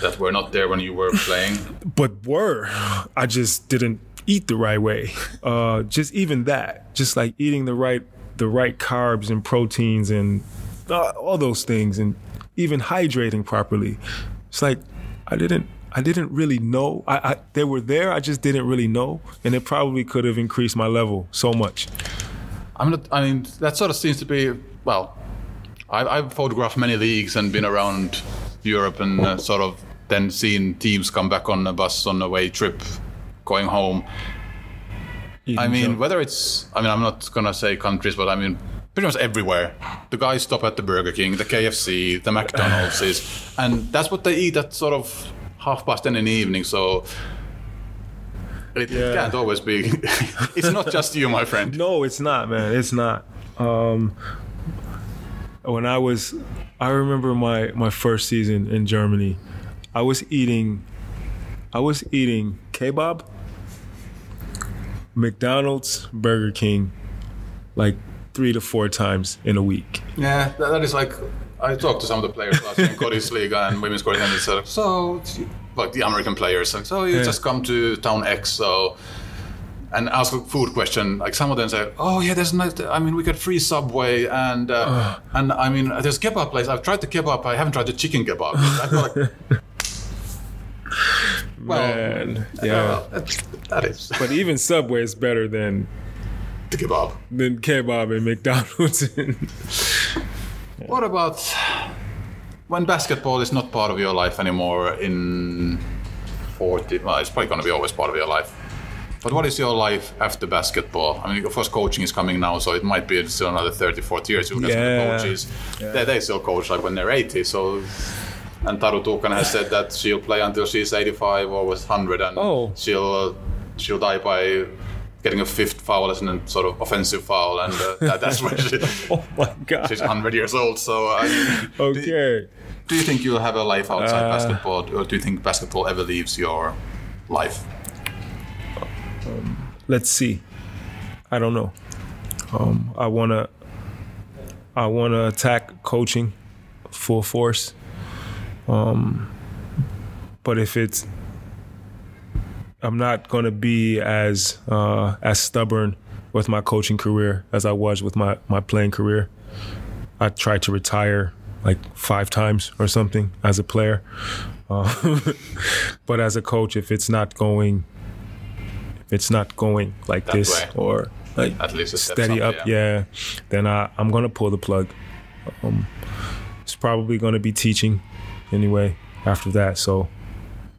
that were not there when you were playing. (laughs) but were I just didn't eat the right way. Uh, just even that, just like eating the right the right carbs and proteins and uh, all those things, and even hydrating properly. It's like I didn't. I didn't really know. I, I they were there. I just didn't really know, and it probably could have increased my level so much. I'm not. I mean, that sort of seems to be. Well, I, I've photographed many leagues and been around Europe and uh, sort of then seen teams come back on a bus on a way trip, going home. I mean, whether it's. I mean, I'm not gonna say countries, but I mean. Pretty much everywhere. The guys stop at the Burger King, the KFC, the McDonald's is, and that's what they eat at sort of half past ten in the evening. So it, it Yeah. can't always be. (laughs) it's not just you, my friend. No, it's not, man. It's not. Um, when I was, I remember my my first season in Germany. I was eating, I was eating kebab, McDonald's, Burger King, like three to four times in a week. Yeah, that, that is like I talked to some of the players last year in (laughs) and women's Scottish, and said, so like the American players, like, so you Yeah. just come to town X, so and ask a food question. Like some of them say, oh yeah, there's no, I mean, we got free Subway and uh, and I mean, there's kebab place. I've tried the kebab. I haven't tried the chicken kebab. I like, (laughs) well, Man, yeah, yeah. that, that is But even Subway is better than the kebab. than kebab and McDonald's. (laughs) What about when basketball is not part of your life anymore in 40? Well, it's probably going to be always part of your life. But what is your life after basketball? I mean, of course, coaching is coming now, so it might be still another 30, 40 years. You look at some of the Yeah. they, they still coach like when they're 80. So, and Taru Tuukkanen has said that she'll play until she's 85 or was 100, and Oh. she'll uh, she'll die by getting a fifth foul as an sort of offensive foul, and uh, that, that's when she, (laughs) oh my god. she's 100 years old. So, I mean, do- (laughs) Okay. do you think you'll have a life outside Uh, basketball, or do you think basketball ever leaves your life? let's see. I don't know. Um, I wanna, I wanna attack coaching full force. Um, but if it's, I'm not gonna be as uh, as stubborn with my coaching career as I was with my my playing career. I tried to retire like five times or something as a player. Uh, (laughs) but as a coach, if it's not going if it's not going like That this way. or like At least steady up, up, yeah. yeah. then I, I'm gonna pull the plug. Um, it's probably gonna be teaching anyway after that. So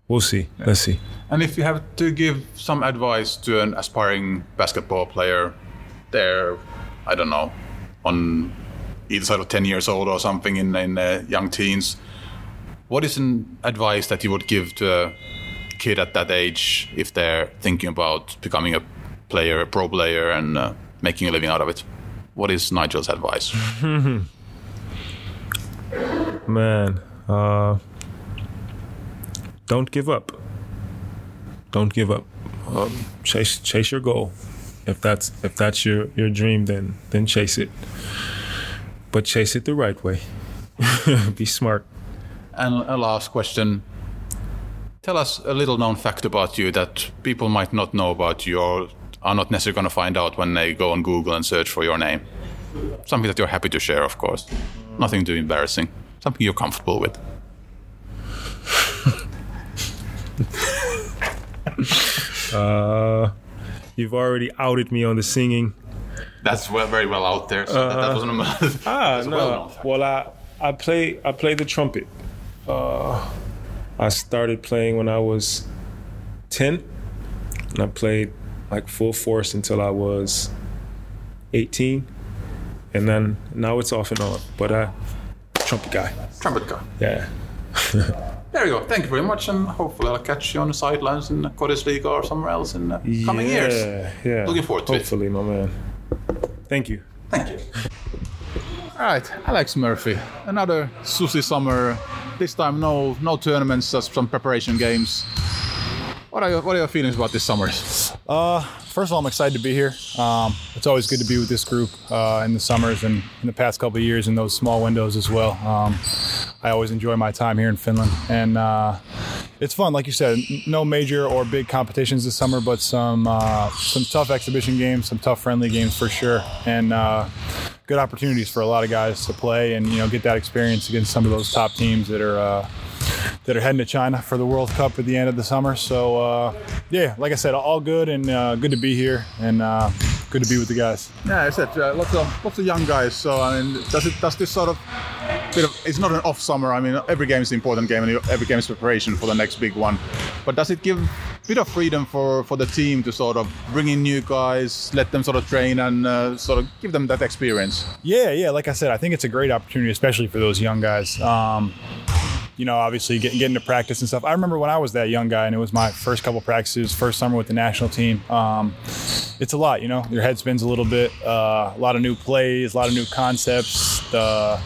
we'll see. Let's see. And if you have to give some advice to an aspiring basketball player, there, I don't know, on either side of 10 years old or something in, in uh, young teens, what is an advice that you would give to a kid at that age if they're thinking about becoming a player, a pro player, and uh, making a living out of it? What is Nigel's advice? (laughs) Man, uh, don't give up. Don't give up. Um, chase chase your goal. If that's if that's your your dream, then then chase it. But chase it the right way. (laughs) Be smart. And a last question. Tell us a little known fact about you that people might not know about you or are not necessarily going to find out when they go on Google and search for your name. Something that you're happy to share, of course. Nothing too embarrassing. Something you're comfortable with. (laughs) (laughs) Uh, you've already outed me on the singing. That's well, very well out there. So that, that wasn't a (laughs) (laughs) Ah, a no. well-known well, I I play I play the trumpet. Uh, I started playing when I was ten, and I played like full force until I was 18, and then now it's off and on. But uh, trumpet guy. Trumpet guy. Yeah. There you go. Thank you very much, and hopefully I'll catch you on the sidelines in the League or somewhere else in the coming years. Yeah. Looking forward to it. Hopefully, my man. Thank you. Thank you. All right, Alex Murphy. Another Susi summer. This time, no no tournaments, just some preparation games. What are your, what are your feelings about this summer? Uh, first of all, I'm excited to be here. Um, it's always good to be with this group uh, in the summers and in the past couple of years in those small windows as well. Um, I always enjoy my time here in Finland, and uh, it's fun. Like you said, no major or big competitions this summer, but some uh, some tough exhibition games, some tough friendly games for sure, and uh, good opportunities for a lot of guys to play and you know get that experience against some of those top teams that are. That are heading to China for the World Cup at the end of the summer. So uh, yeah, like I said, all good and uh, good to be here and uh, good to be with the guys. Yeah, I said uh, lots of lots of young guys. So I mean, does it does this sort of bit of it's not an off summer. I mean, every game is an important game and every game is preparation for the next big one. But does it give a bit of freedom for for the team to sort of bring in new guys, let them sort of train and uh, sort of give them that experience? Yeah, yeah. Like I said, I think it's a great opportunity, especially for those young guys. Um, you know, obviously getting getting to practice and stuff. I remember when I was that young guy, and it was my first couple practices, first summer with the national team. Um, it's a lot, you know. Your head spins a little bit. Uh, a lot of new plays, a lot of new concepts. The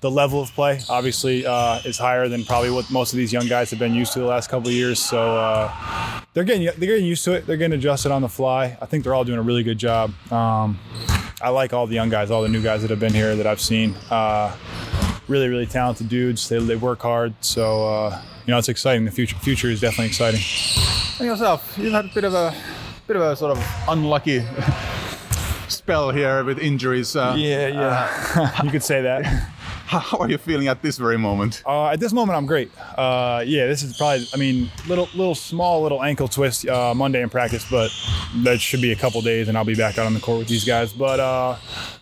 the level of play obviously uh, is higher than probably what most of these young guys have been used to the last couple of years. So uh, they're getting they're getting used to it. They're getting adjusted on the fly. I think they're all doing a really good job. Um, I like all the young guys, all the new guys that have been here that I've seen. Uh, really, really talented dudes. They, they work hard. So, uh, you know, it's exciting. The future future is definitely exciting. And yourself, you've had a bit of a bit of a sort of unlucky (laughs) spell here with injuries. Uh, Yeah, yeah. (laughs) you could say that. (laughs) How are you feeling at this very moment? Uh, at this moment, I'm great. Uh, yeah, this is probably, I mean, little, little small, little ankle twist uh, Monday in practice, but that should be a couple days, and I'll be back out on the court with these guys. But uh,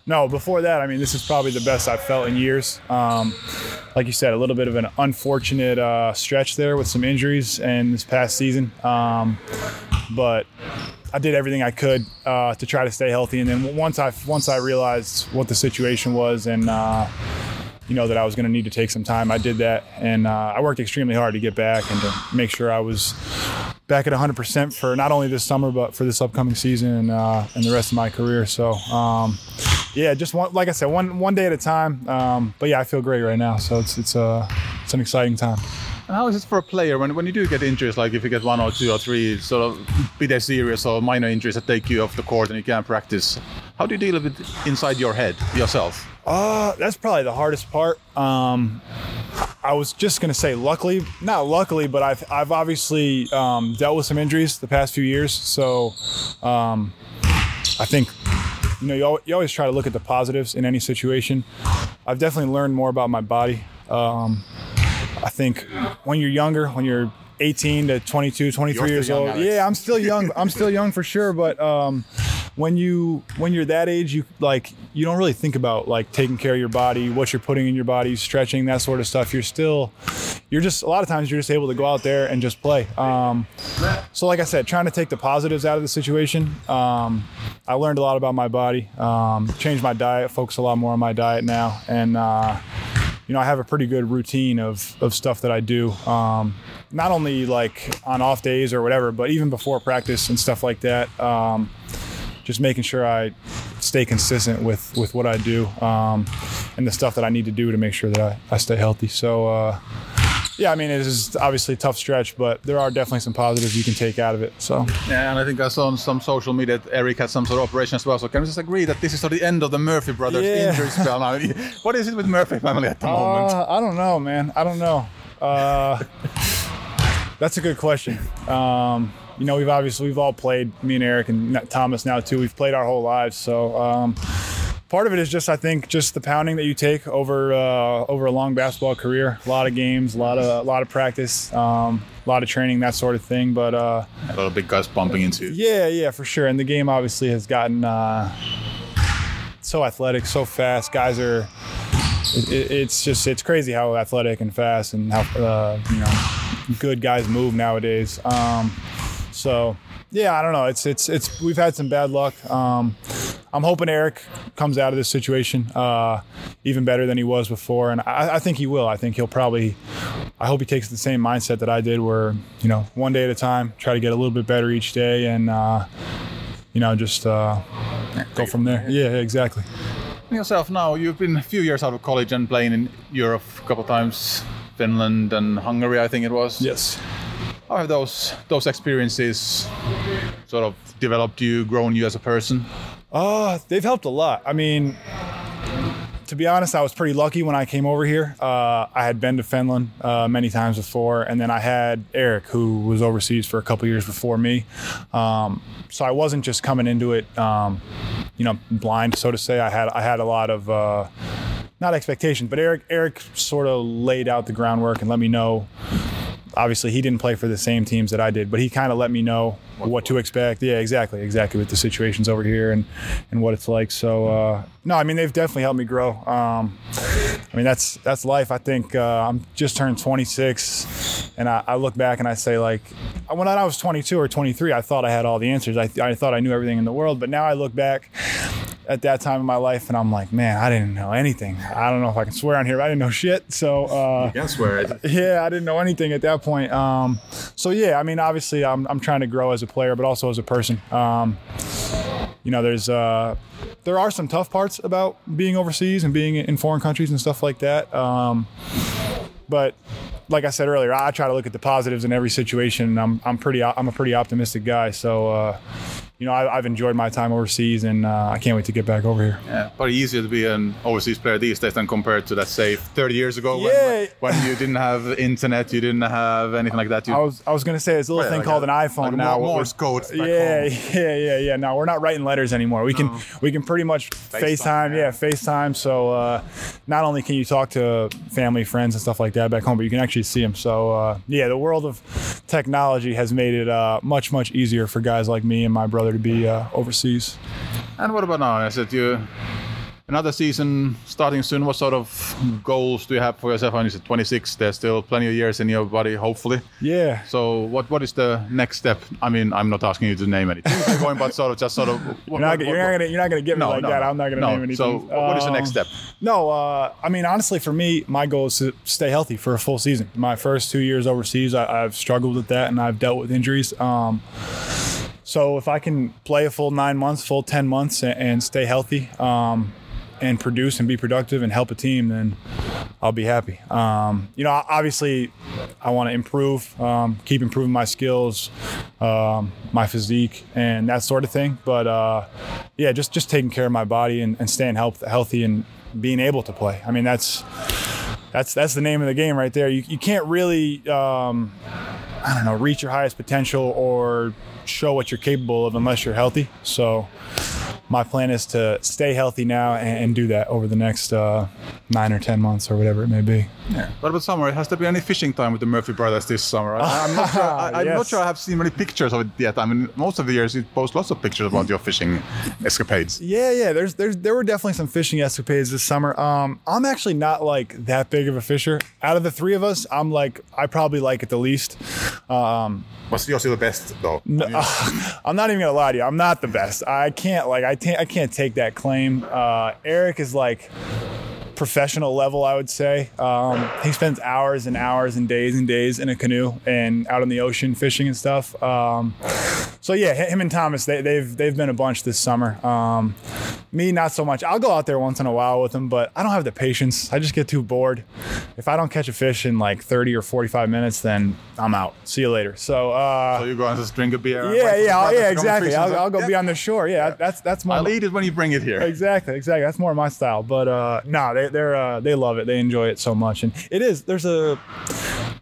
no, before that, I mean, this is probably the best I've felt in years. Um, like you said, a little bit of an unfortunate uh, stretch there with some injuries in this past season, um, but I did everything I could uh, to try to stay healthy. And then once I once I realized what the situation was and you know that I was going to need to take some time. I did that, and uh, I worked extremely hard to get back and to make sure I was back at 100% for not only this summer but for this upcoming season and, uh, and the rest of my career. So, um, yeah, just one, like I said, one one day at a time. Um, but yeah, I feel great right now, so it's it's uh, it's an exciting time. And how is it for a player when, when you do get injuries, like if you get one or two or three sort of be they serious or minor injuries that take you off the court and you can't practice? How do you deal with it inside your head yourself? Uh, that's probably the hardest part. Um, I was just gonna say, luckily, not luckily, but I've I've obviously um, dealt with some injuries the past few years. So um, I think you know you, al- you always try to look at the positives in any situation. I've definitely learned more about my body. Um, I think when you're younger, when you're 18 to 22, 23 You're years old, yeah, I'm still young. I'm still young for sure, but um, when you when you're that age, you like you don't really think about like taking care of your body, what you're putting in your body, stretching, that sort of stuff. You're still you're just a lot of times you're just able to go out there and just play. Um, so like I said, trying to take the positives out of the situation. Um, I learned a lot about my body, um, changed my diet, focus a lot more on my diet now, and uh, you know I have a pretty good routine of of stuff that I do. Um, not only like on off days or whatever, but even before practice and stuff like that. Um, just making sure I stay consistent with with what I do um, and the stuff that I need to do to make sure that I, I stay healthy. So. Uh, yeah, I mean, it is obviously a tough stretch, but there are definitely some positives you can take out of it. So, Yeah, and I think I saw on some social media that Erik had some sort of operation as well. So can we just agree that this is sort of the end of the Murphy brothers Yeah. injury spell now? (laughs) What is it with Murphy family at the moment? Uh, I don't know, man. I don't know. Uh, (laughs) that's a good question. Um, you know, we've obviously we've all played. Me and Erik and Thomas now too. We've played our whole lives. So um, part of it is just I think just the pounding that you take over uh, over a long basketball career. A lot of games, a lot of a lot of practice, um, a lot of training, that sort of thing. But uh, A lot of big guys bumping into you. yeah, yeah, for sure. And the game obviously has gotten uh, so athletic, so fast. Guys are. It, it- it's just it's crazy how athletic and fast and how uh, you know good guys move nowadays. Um, so yeah, I don't know. It's it's it's we've had some bad luck. Um, I'm hoping Erik comes out of this situation uh, even better than he was before, and I, I think he will. I think he'll probably. I hope he takes the same mindset that I did, where you know, one day at a time, try to get a little bit better each day, and uh, you know, just uh, go from there. Yeah, exactly. yourself now, you've been a few years out of college and playing in Europe a couple of times, Finland and Hungary, I think it was. Yes. How have those those experiences sort of developed you, grown you as a person? Uh, they've helped a lot. I mean, to be honest, I was pretty lucky when I came over here. Uh, I had been to Finland uh, many times before, and then I had Erik, who was overseas for a couple years before me. Um, so I wasn't just coming into it, um, you know, blind, so to say. I had I had a lot of uh, not expectations, but Erik Erik sort of laid out the groundwork and let me know obviously he didn't play for the same teams that I did, but he kind of let me know what to expect. Yeah, exactly, exactly with the situations over here and and what it's like. So uh, no, I mean they've definitely helped me grow. Um, I mean that's that's life. I think uh, I'm just turned 26, and I, I, look back and I say like when I was 22 or 23, I thought I had all the answers. I, I thought I knew everything in the world, but now I look back at that time in my life, and I'm like, man, I didn't know anything. I don't know if I can swear on here, but I didn't know shit. So uh, you can swear. (laughs) Yeah, I didn't know anything at that point. Um, so yeah, I mean, obviously, I'm I'm trying to grow as a player, but also as a person. Um, you know, there's uh, there are some tough parts about being overseas and being in foreign countries and stuff like that. Um, but like I said earlier, I try to look at the positives in every situation. I'm I'm pretty I'm a pretty optimistic guy. So uh, you know, I, have enjoyed my time overseas, and uh, I can't wait to get back over here. Yeah, probably easier to be an overseas player these days than compared to, let's say, 30 years ago yeah. when, when you didn't have internet, you didn't have anything like that. You, I was I was going to say it's a little thing like called a, an iPhone like now. Morse code. (laughs) Yeah, yeah, yeah, yeah. Now we're not writing letters anymore. We can we can pretty much FaceTime. FaceTime yeah. yeah, FaceTime. So uh, not only can you talk to family, friends, and stuff like that back home, but you can actually see them. So uh, yeah, the world of technology has made it uh, much much easier for guys like me and my brother to be uh, overseas. And what about now? I said you another season starting soon. What sort of goals do you have for yourself? I said 26. There's still plenty of years in your body, hopefully. Yeah. So what what is the next step? I mean, I'm not asking you to name anything. going, but sort of just sort of. (laughs) What, you're, not, what, you're not, gonna you're not gonna get me no, like no, that. I'm not gonna name anything. So what is the next step? Um, no, uh, I mean honestly, for me, my goal is to stay healthy for a full season. My first two years overseas, I, have struggled with that, and I've dealt with injuries. Um, so if I can play a full nine months, full ten months, and, and stay healthy, um, and produce and be productive and help a team, then I'll be happy. Um, you know, obviously, I want to improve, um, keep improving my skills, um, my physique, and that sort of thing. But uh, yeah, just just taking care of my body and, and staying health, healthy and being able to play. I mean, that's that's that's the name of the game right there. You you can't really. Um, I don't know, reach your highest potential or show what you're capable of unless you're healthy. So my plan is to stay healthy now and, and do that over the next uh, nine or ten months or whatever it may be. Yeah. What about summer? Has there been any fishing time with the Murphy brothers this summer? I, am not sure. I, am (laughs) yes. not sure I have seen many pictures of it yet. I mean, most of the years you post lots of pictures about your fishing escapades. Yeah, yeah. There's, there's, there were definitely some fishing escapades this summer. Um, I'm actually not like that big of a fisher. Out of the three of us, I'm like, I probably like it the least. Um, was yours the best though? No, uh, (laughs) I'm not even gonna lie to you. I'm not the best. I can't like I can't I can't take that claim. Uh, Erik is like professional level, I would say. Um, he spends hours and hours and days and days in a canoe and out on the ocean fishing and stuff. Um, so yeah, him and Thomas, they, have they've, they've been a bunch this summer. Um, me, not so much. I'll go out there once in a while with them, but I don't have the patience. I just get too bored. If I don't catch a fish in like 30 or 45 minutes, then I'm out. See you later. So, uh, so you go and just drink a beer. Yeah, yeah, yeah, exactly. I'll, I'll, go yeah. be on the shore. Yeah, yeah, that's that's. I'll eat it when you bring it here. Exactly, exactly. That's more my style. But uh, no, nah, they they're uh, they love it. They enjoy it so much, and it is there's a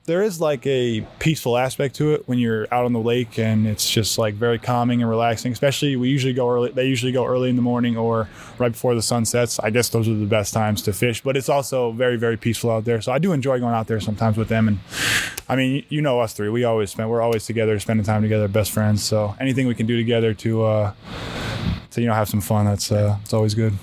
there is like a peaceful aspect to it when you're out on the lake, and it's just like very calming and relaxing. Especially we usually go early. They usually go early in the morning or right before the sun sets. I guess those are the best times to fish, but it's also very very peaceful out there. So I do enjoy going out there sometimes with them. And I mean, you know us three. We always spend. We're always together, spending time together, best friends. So anything we can do together to. Uh, to you know have some fun. That's uh, it's always good.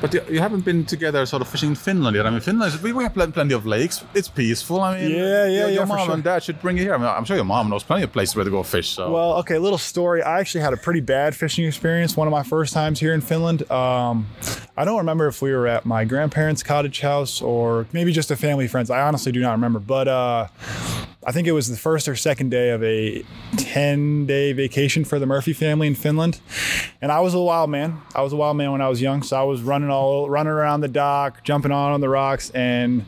But you, you haven't been together sort of fishing in Finland yet. I mean, Finland is, we, we have plenty of lakes. It's peaceful. I mean, Yeah, yeah, your, yeah, Your for mom sure. and dad should bring you here. I mean, I'm sure your mom knows plenty of places where to go fish. So Well, okay, little story. I actually had a pretty bad fishing experience one of my first times here in Finland. Um, I don't remember if we were at my grandparents' cottage house or maybe just a family friends. I honestly do not remember, but uh, I think it was the first or second day of a 10 day vacation for the Murphy family in Finland. And I was a wild man. I was a wild man when I was young. So I was running all running around the dock, jumping on on the rocks and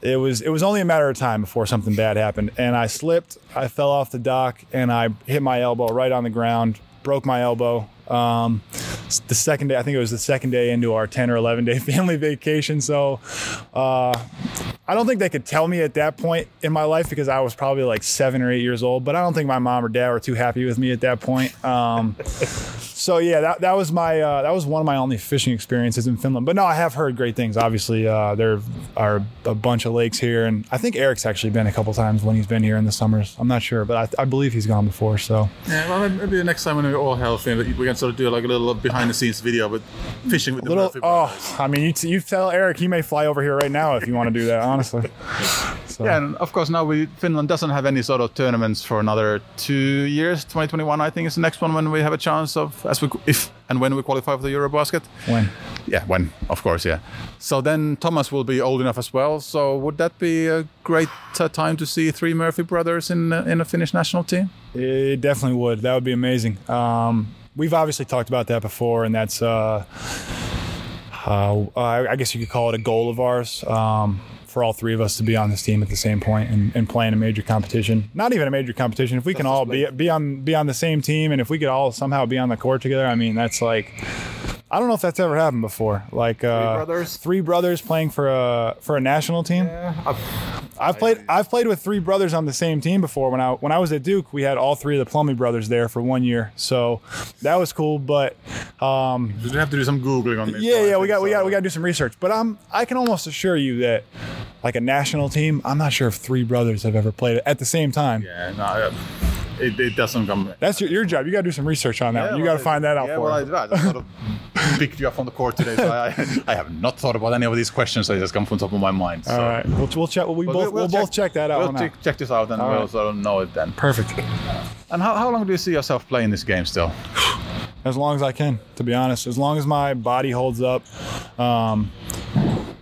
it was it was only a matter of time before something bad happened and I slipped, I fell off the dock and I hit my elbow right on the ground, broke my elbow. Um, the second day, I think it was the second day into our 10 or 11 day (laughs) family vacation. So, uh, I don't think they could tell me at that point in my life because I was probably like seven or eight years old, but I don't think my mom or dad were too happy with me at that point. Um, (laughs) so yeah, that, that was my uh, that was one of my only fishing experiences in Finland. But no, I have heard great things. Obviously, uh, there are a bunch of lakes here, and I think Erik's actually been a couple times when he's been here in the summers. I'm not sure, but I, I believe he's gone before. So yeah, well, maybe the next time when we're all healthy, we can sort of do like a little behind the scenes video with fishing with the little Murphy oh. I mean, you, t- you tell Erik he may fly over here right now if you want to do that. Honestly, (laughs) so, Yeah, and of course now we Finland doesn't have any sort of tournaments for another two years. 2021, I think, is the next one when we have a chance of as we if and when we qualify for the Eurobasket. when Yeah, when of course, yeah. So then Thomas will be old enough as well. So would that be a great uh, time to see three Murphy brothers in uh, in a Finnish national team? It definitely would. That would be amazing. Um, we've obviously talked about that before, and that's, uh, uh, I I guess you could call it a goal of ours. Um, for all three of us to be on this team at the same point and, and play in a major competition, not even a major competition. If we can all be be on be on the same team, and if we could all somehow be on the court together, I mean, that's like, I don't know if that's ever happened before. Like uh, brothers? three brothers playing for a for a national team. Yeah, I've played I've played with three brothers on the same team before. When I when I was at Duke, we had all three of the Plumlee brothers there for one year, so that was cool. But um, you have to do some googling on this? yeah, yeah, we think got we got we got to do some research. But I'm I can almost assure you that like a national team, I'm not sure if three brothers have ever played it at the same time. Yeah, no, uh, it, it doesn't come. That's your, your job. You got to do some research on that. one. You got to find that out yeah, for well. I, I just sort of (laughs) picked you up on the court today, so I, I have not thought about any of these questions. They just come from top of my mind. So. All right, we'll, we'll check. We But both we'll, both check that out. We'll check, check this out and All we'll right. sort of know it then. Perfect. And how, how long do you see yourself playing this game still? as long as I can, to be honest. As long as my body holds up, um,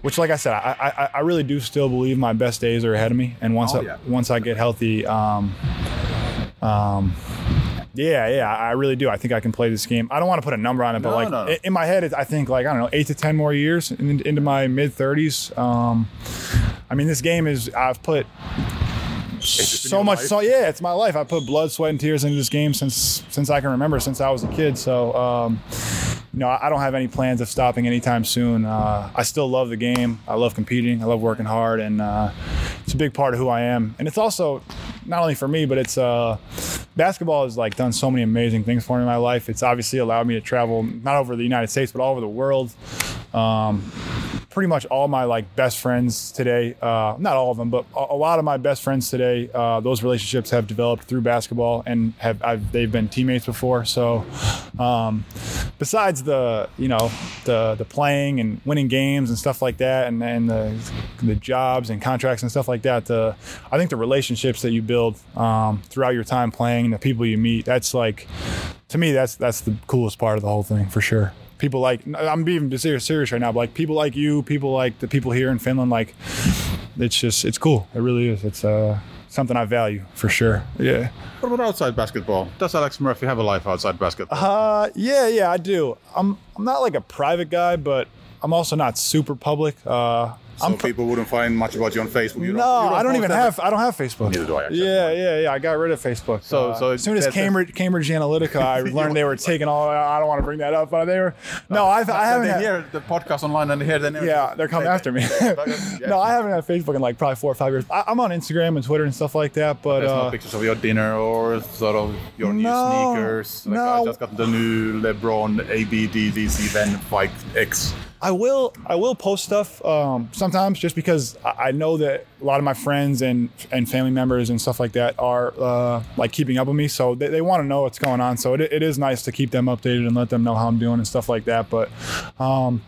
which, like I said, I, I, I really do still believe my best days are ahead of me. And once Oh, I, yeah. once I get healthy, um, um, yeah, yeah, I really do. I think I can play this game. I don't want to put a number on it, but No, like no, in my head, I think like I don't know, eight to ten more years in, into my mid thirties. Um, I mean, this game is I've put so much life? so yeah it's my life i put blood sweat and tears into this game since since i can remember since i was a kid so um you know i I don't have any plans of stopping anytime soon uh, i still love the game i love competing i love working hard and uh, it's a big part of who i am and it's also not only for me but it's uh basketball has like done so many amazing things for me in my life. It's obviously allowed me to travel not over the united states but all over the world. Um, pretty much all my like best friends today uh, not all of them but a, a lot of my best friends today uh, those relationships have developed through basketball and have I've, they've been teammates before. So um, besides the you know the the playing and winning games and stuff like that and, and the the jobs and contracts and stuff like that the I think the relationships that you build um, throughout your time playing and the people you meet that's like to me that's that's the coolest part of the whole thing for sure people like i'm being serious, serious right now but like people like you people like the people here in finland like it's just it's cool. It really is. It's uh something i value for sure. Yeah. What about outside basketball? Does Alex Murphy have a life outside basketball? uh yeah yeah i do. I'm i'm not like a private guy but i'm also not super public. Uh so I'm people wouldn't find much about you on Facebook. You no, you I don't even that- have. I don't have Facebook. Neither do I, actually. Yeah, yeah, yeah. I got rid of Facebook. So- Uh, so as soon as that- that- Cambridge Cambridge Analytica, I (laughs) learned they were taking all. I don't want to bring that up, but they were. No, I've, I haven't. They had- hear the podcast online and they hear the yeah, they're coming after me. (laughs) no, I haven't had Facebook in like probably four or five years. I, I'm on Instagram and Twitter and stuff like that, but There's no uh, pictures of your dinner or sort of your new No, sneakers. Like no. I just got the new LeBron ABDDC Van Fight X I will I will post stuff um, sometimes just because I know that a lot of my friends and and family members and stuff like that are uh, like keeping up with me, so they, they want to know what's going on. So it, it is nice to keep them updated and let them know how I'm doing and stuff like that. But um,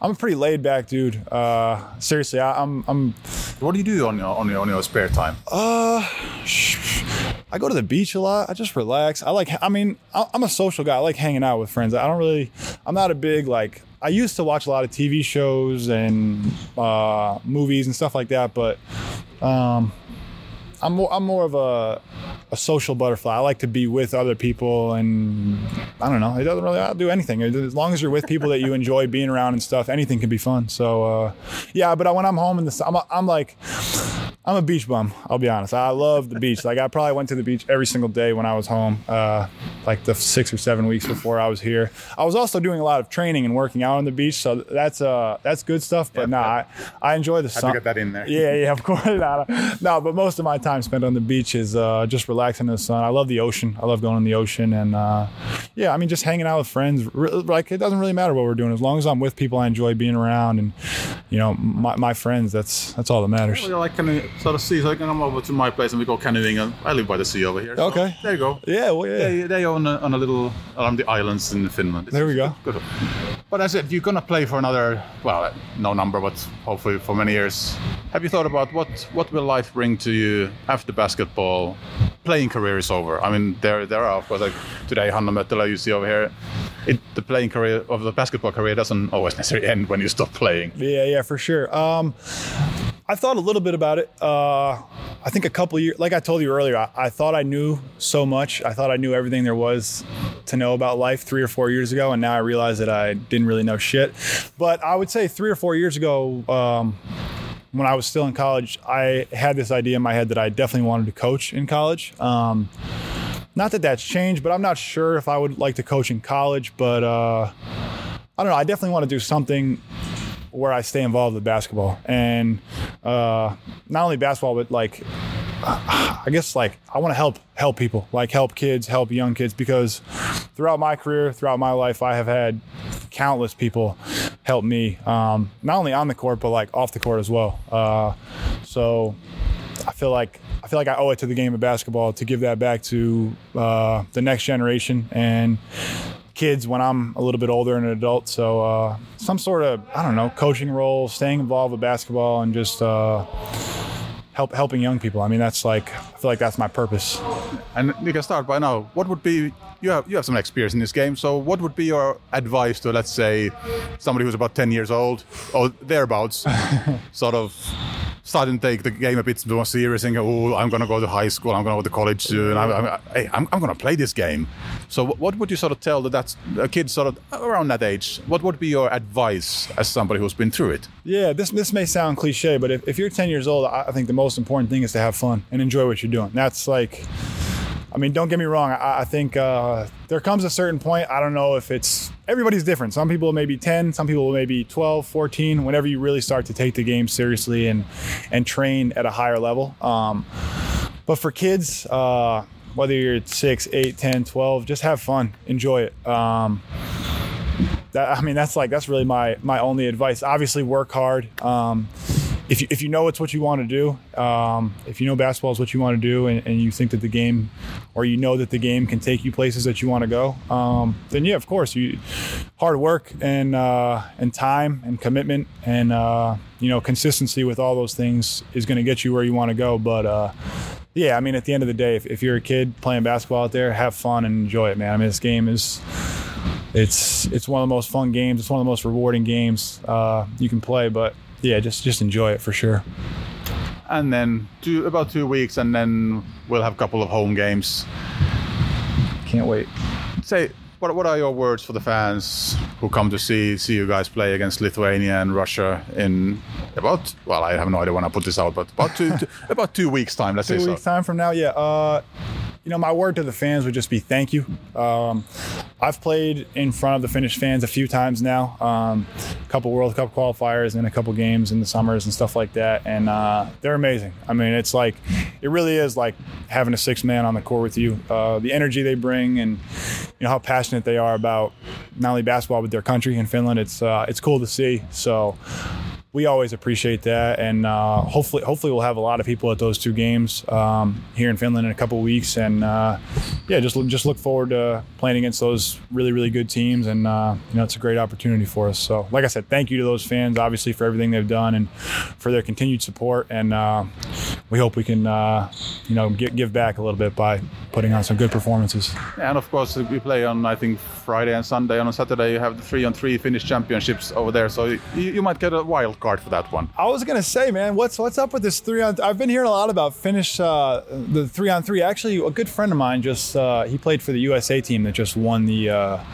I'm a pretty laid back dude. Uh, seriously, I, I'm I'm What do you do on your on your, on your spare time? I go to the beach a lot. I just relax. I like. I mean, I'm a social guy. I like hanging out with friends. I don't really. I'm not a big like. I used to watch a lot of TV shows and uh, movies and stuff like that, but um, I'm more. I'm more of a a social butterfly. I like to be with other people, and I don't know. It doesn't really I'll do anything as long as you're with people that you enjoy being around and stuff. Anything can be fun. So uh, yeah, but when I'm home in the, I'm, I'm like. I'm a beach bum. I'll be honest. I love the beach. Like I probably went to the beach every single day when I was home, uh, like the six or seven weeks before I was here. I was also doing a lot of training and working out on the beach, so that's uh that's good stuff. But Yeah, nah. I, I enjoy the Had to get that in there. Yeah, yeah, of course. no, no. no, but most of my time spent on the beach is uh, just relaxing in the sun. I love the ocean. I love going in the ocean, and uh, yeah, I mean, just hanging out with friends. Like it doesn't really matter what we're doing as long as I'm with people I enjoy being around, and you know, my, my friends. That's that's all that matters. Well, like canoe, sort of sea, so I can come over to my place and we go canoeing. And I live by the sea over here. so Okay. there you go. Yeah, well, yeah. They, they own a, on a little around the islands in Finland. It's There we go. Good. But as if you're gonna play for another, well, uh, no number, but hopefully for many years. Have you thought about what what will life bring to you after basketball? Playing career is over. I mean, there there are of course like today Hanno Möttölä you see over here. It, the playing career of the basketball career doesn't always necessarily end when you stop playing. Yeah, yeah, for sure. Um, I thought a little bit about it. Uh, I think a couple years, like I told you earlier, I, I thought I knew so much. I thought I knew everything there was to know about life three or four years ago, and now I realize that I didn't really know shit. But I would say three or four years ago, um, when I was still in college, I had this idea in my head that I definitely wanted to coach in college. Um, not that that's changed, but I'm not sure if I would like to coach in college. But uh, I don't know. I definitely want to do something where I stay involved with basketball and uh, not only basketball, but like I guess like I want to help help people, like help kids, help young kids, because throughout my career, throughout my life, I have had countless people help me, um, not only on the court but like off the court as well. Uh, so I feel like I feel like I owe it to the game of basketball to give that back to uh, the next generation and kids when I'm a little bit older and an adult. So uh, some sort of I don't know coaching role, staying involved with basketball, and just uh, help helping young people. I mean that's like I feel like that's my purpose. And you can start by now. What would be you have you have some experience in this game, so what would be your advice to let's say somebody who's about ten years old or thereabouts, (laughs) sort of starting to take the game a bit more serious and go, oh, I'm gonna go to high school, I'm gonna go to college soon. I'm, I'm, hey, I'm, I'm gonna play this game. So what- would you sort of tell that that's a kid sort of around that age? What would be your advice as somebody who's been through it? Yeah, this this may sound cliche, but if, if you're 10 years old, I think the most important thing is to have fun and enjoy what you're doing. That's like, I mean, don't get me wrong. I, I think uh, there comes a certain point. I don't know if it's everybody's different. Some people may be 10, some people may be 12, 14. Whenever you really start to take the game seriously and and train at a higher level. Um, but for kids, uh, whether you're 6, 8, 10, 12, just have fun, enjoy it. Um, that, I mean, that's like that's really my my only advice. Obviously, work hard. Um, if you, if you know it's what you want to do, um, if you know basketball is what you want to do, and, and you think that the game, or you know that the game can take you places that you want to go, um, then yeah, of course, you hard work and uh, and time and commitment and uh, you know consistency with all those things is going to get you where you want to go. But uh, yeah, I mean, at the end of the day, if, if you're a kid playing basketball out there, have fun and enjoy it, man. I mean, this game is it's it's one of the most fun games. It's one of the most rewarding games uh, you can play. But yeah, just just enjoy it for sure. And then two, about two weeks, and then we'll have a couple of home games. Can't wait. say what, what are your words for the fans who come to see see you guys play against Lithuania and Russia in about well I have no idea when I put this out but about two, (laughs) two about two weeks time let's Two say so weeks time from now, yeah. Uh, you know, my word to the fans would just be thank you. Um, I've played in front of the Finnish fans a few times now, um, a couple World Cup qualifiers and a couple games in the summers and stuff like that, and uh, they're amazing. I mean, it's like it really is like having a six man on the court with you. Uh, the energy they bring, and you know how passionate they are about not only basketball but their country in Finland. It's uh, it's cool to see. So we always appreciate that, and uh, hopefully, hopefully, we'll have a lot of people at those two games um, here in Finland in a couple weeks, and uh, yeah, just just look forward to playing against those really, really good teams, and uh, you know, it's a great opportunity for us. So, like I said, thank you to those fans, obviously, for everything they've done and for their continued support, and uh, we hope we can, uh, you know, give, give back a little bit by putting on some good performances. And of course, we play on I think Friday and Sunday. On Saturday, you have the three on three Finnish championships over there, so you, you might get a wild card for that one. I was gonna say, man, what's what's up with this three on? I've been hearing a lot about Finnish uh, the three on three. Actually, a good friend of mine just uh, he played for the USA team that just won the uh,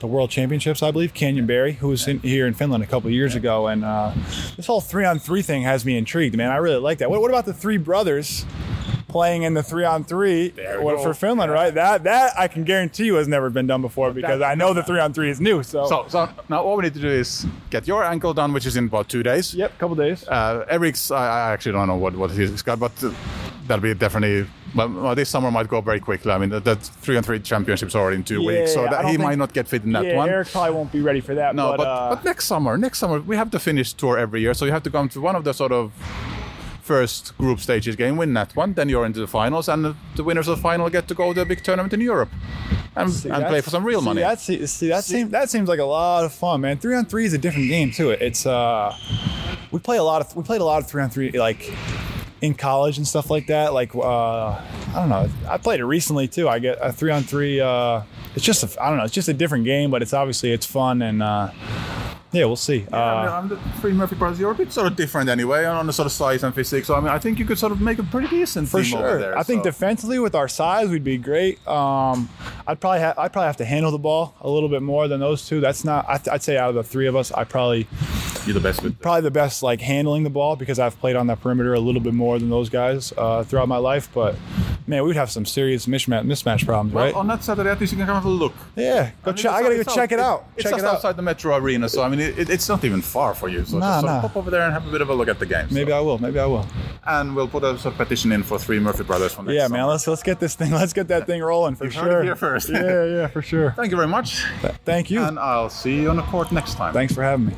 the World Championships, I believe. Canyon Barry, who was in, here in Finland a couple of years ago, and uh, this whole three on three thing has me intrigued, man. I really like that. What, what about the three brothers? Playing in the three on three for Finland, right? That that I can guarantee you has never been done before because I know the three on three is new. So, So, so now all we need to do is get your ankle done, which is in about two days. yep, couple days. Uh, Erik's, I, I actually don't know what, what he's got, but that'll be definitely. Well, well, this summer might go very quickly. I mean, that, that three on three championships already in two Yeah, weeks, so that he might not get fit in that yeah, one. Erik probably won't be ready for that. No, but, but, uh, but next summer, next summer we have the Finnish tour every year, so you have to come to one of the sort of first group stages game, win that one, then you're into the finals, and the, winners of the final get to go to a big tournament in Europe and, See, and play for some real see, money. That's, see, that seems that seems like a lot of fun, man. Three on three is a different game too. It's uh, we play a lot of we played a lot of three on three like in college and stuff like that. Like uh, I don't know, I played it recently too. I get a three on three. Uh, it's just a, I don't know, it's just a different game, but it's obviously it's fun and uh, yeah, we'll see. I Uh, mean, I'm the three Murphy brothers. You're a bit sort of different anyway on the sort of size and physique. So I mean, I think you could sort of make a pretty decent For team over sure. there. I think defensively with our size, we'd be great. Um, I'd probably ha- I'd probably have to handle the ball a little bit more than those two. That's not. I th- I'd say out of the three of us, I probably you're the best with. probably the best like handling the ball because I've played on that perimeter a little bit more than those guys uh, throughout my life. But man, we'd have some serious mismatch mismatch problems, Well, right? on that Saturday, at least you can come have a look. yeah, go I mean, check. I gotta go it's check it out. It's check just it out. outside the Metro Arena, so I mean, it, it's not even far for you. So Nah, just nah. pop over there and have a bit of a look at the game. Maybe I will. Maybe I will. and we'll put a sort of petition in for three Murphy brothers for next Yeah, summer. man. Let's let's get this thing. (laughs) Let's get that thing rolling for You sure. it here first. yeah, (laughs) yeah, for sure. Thank you very much, Thank you. and I'll see you on the court next time. Thanks for having me.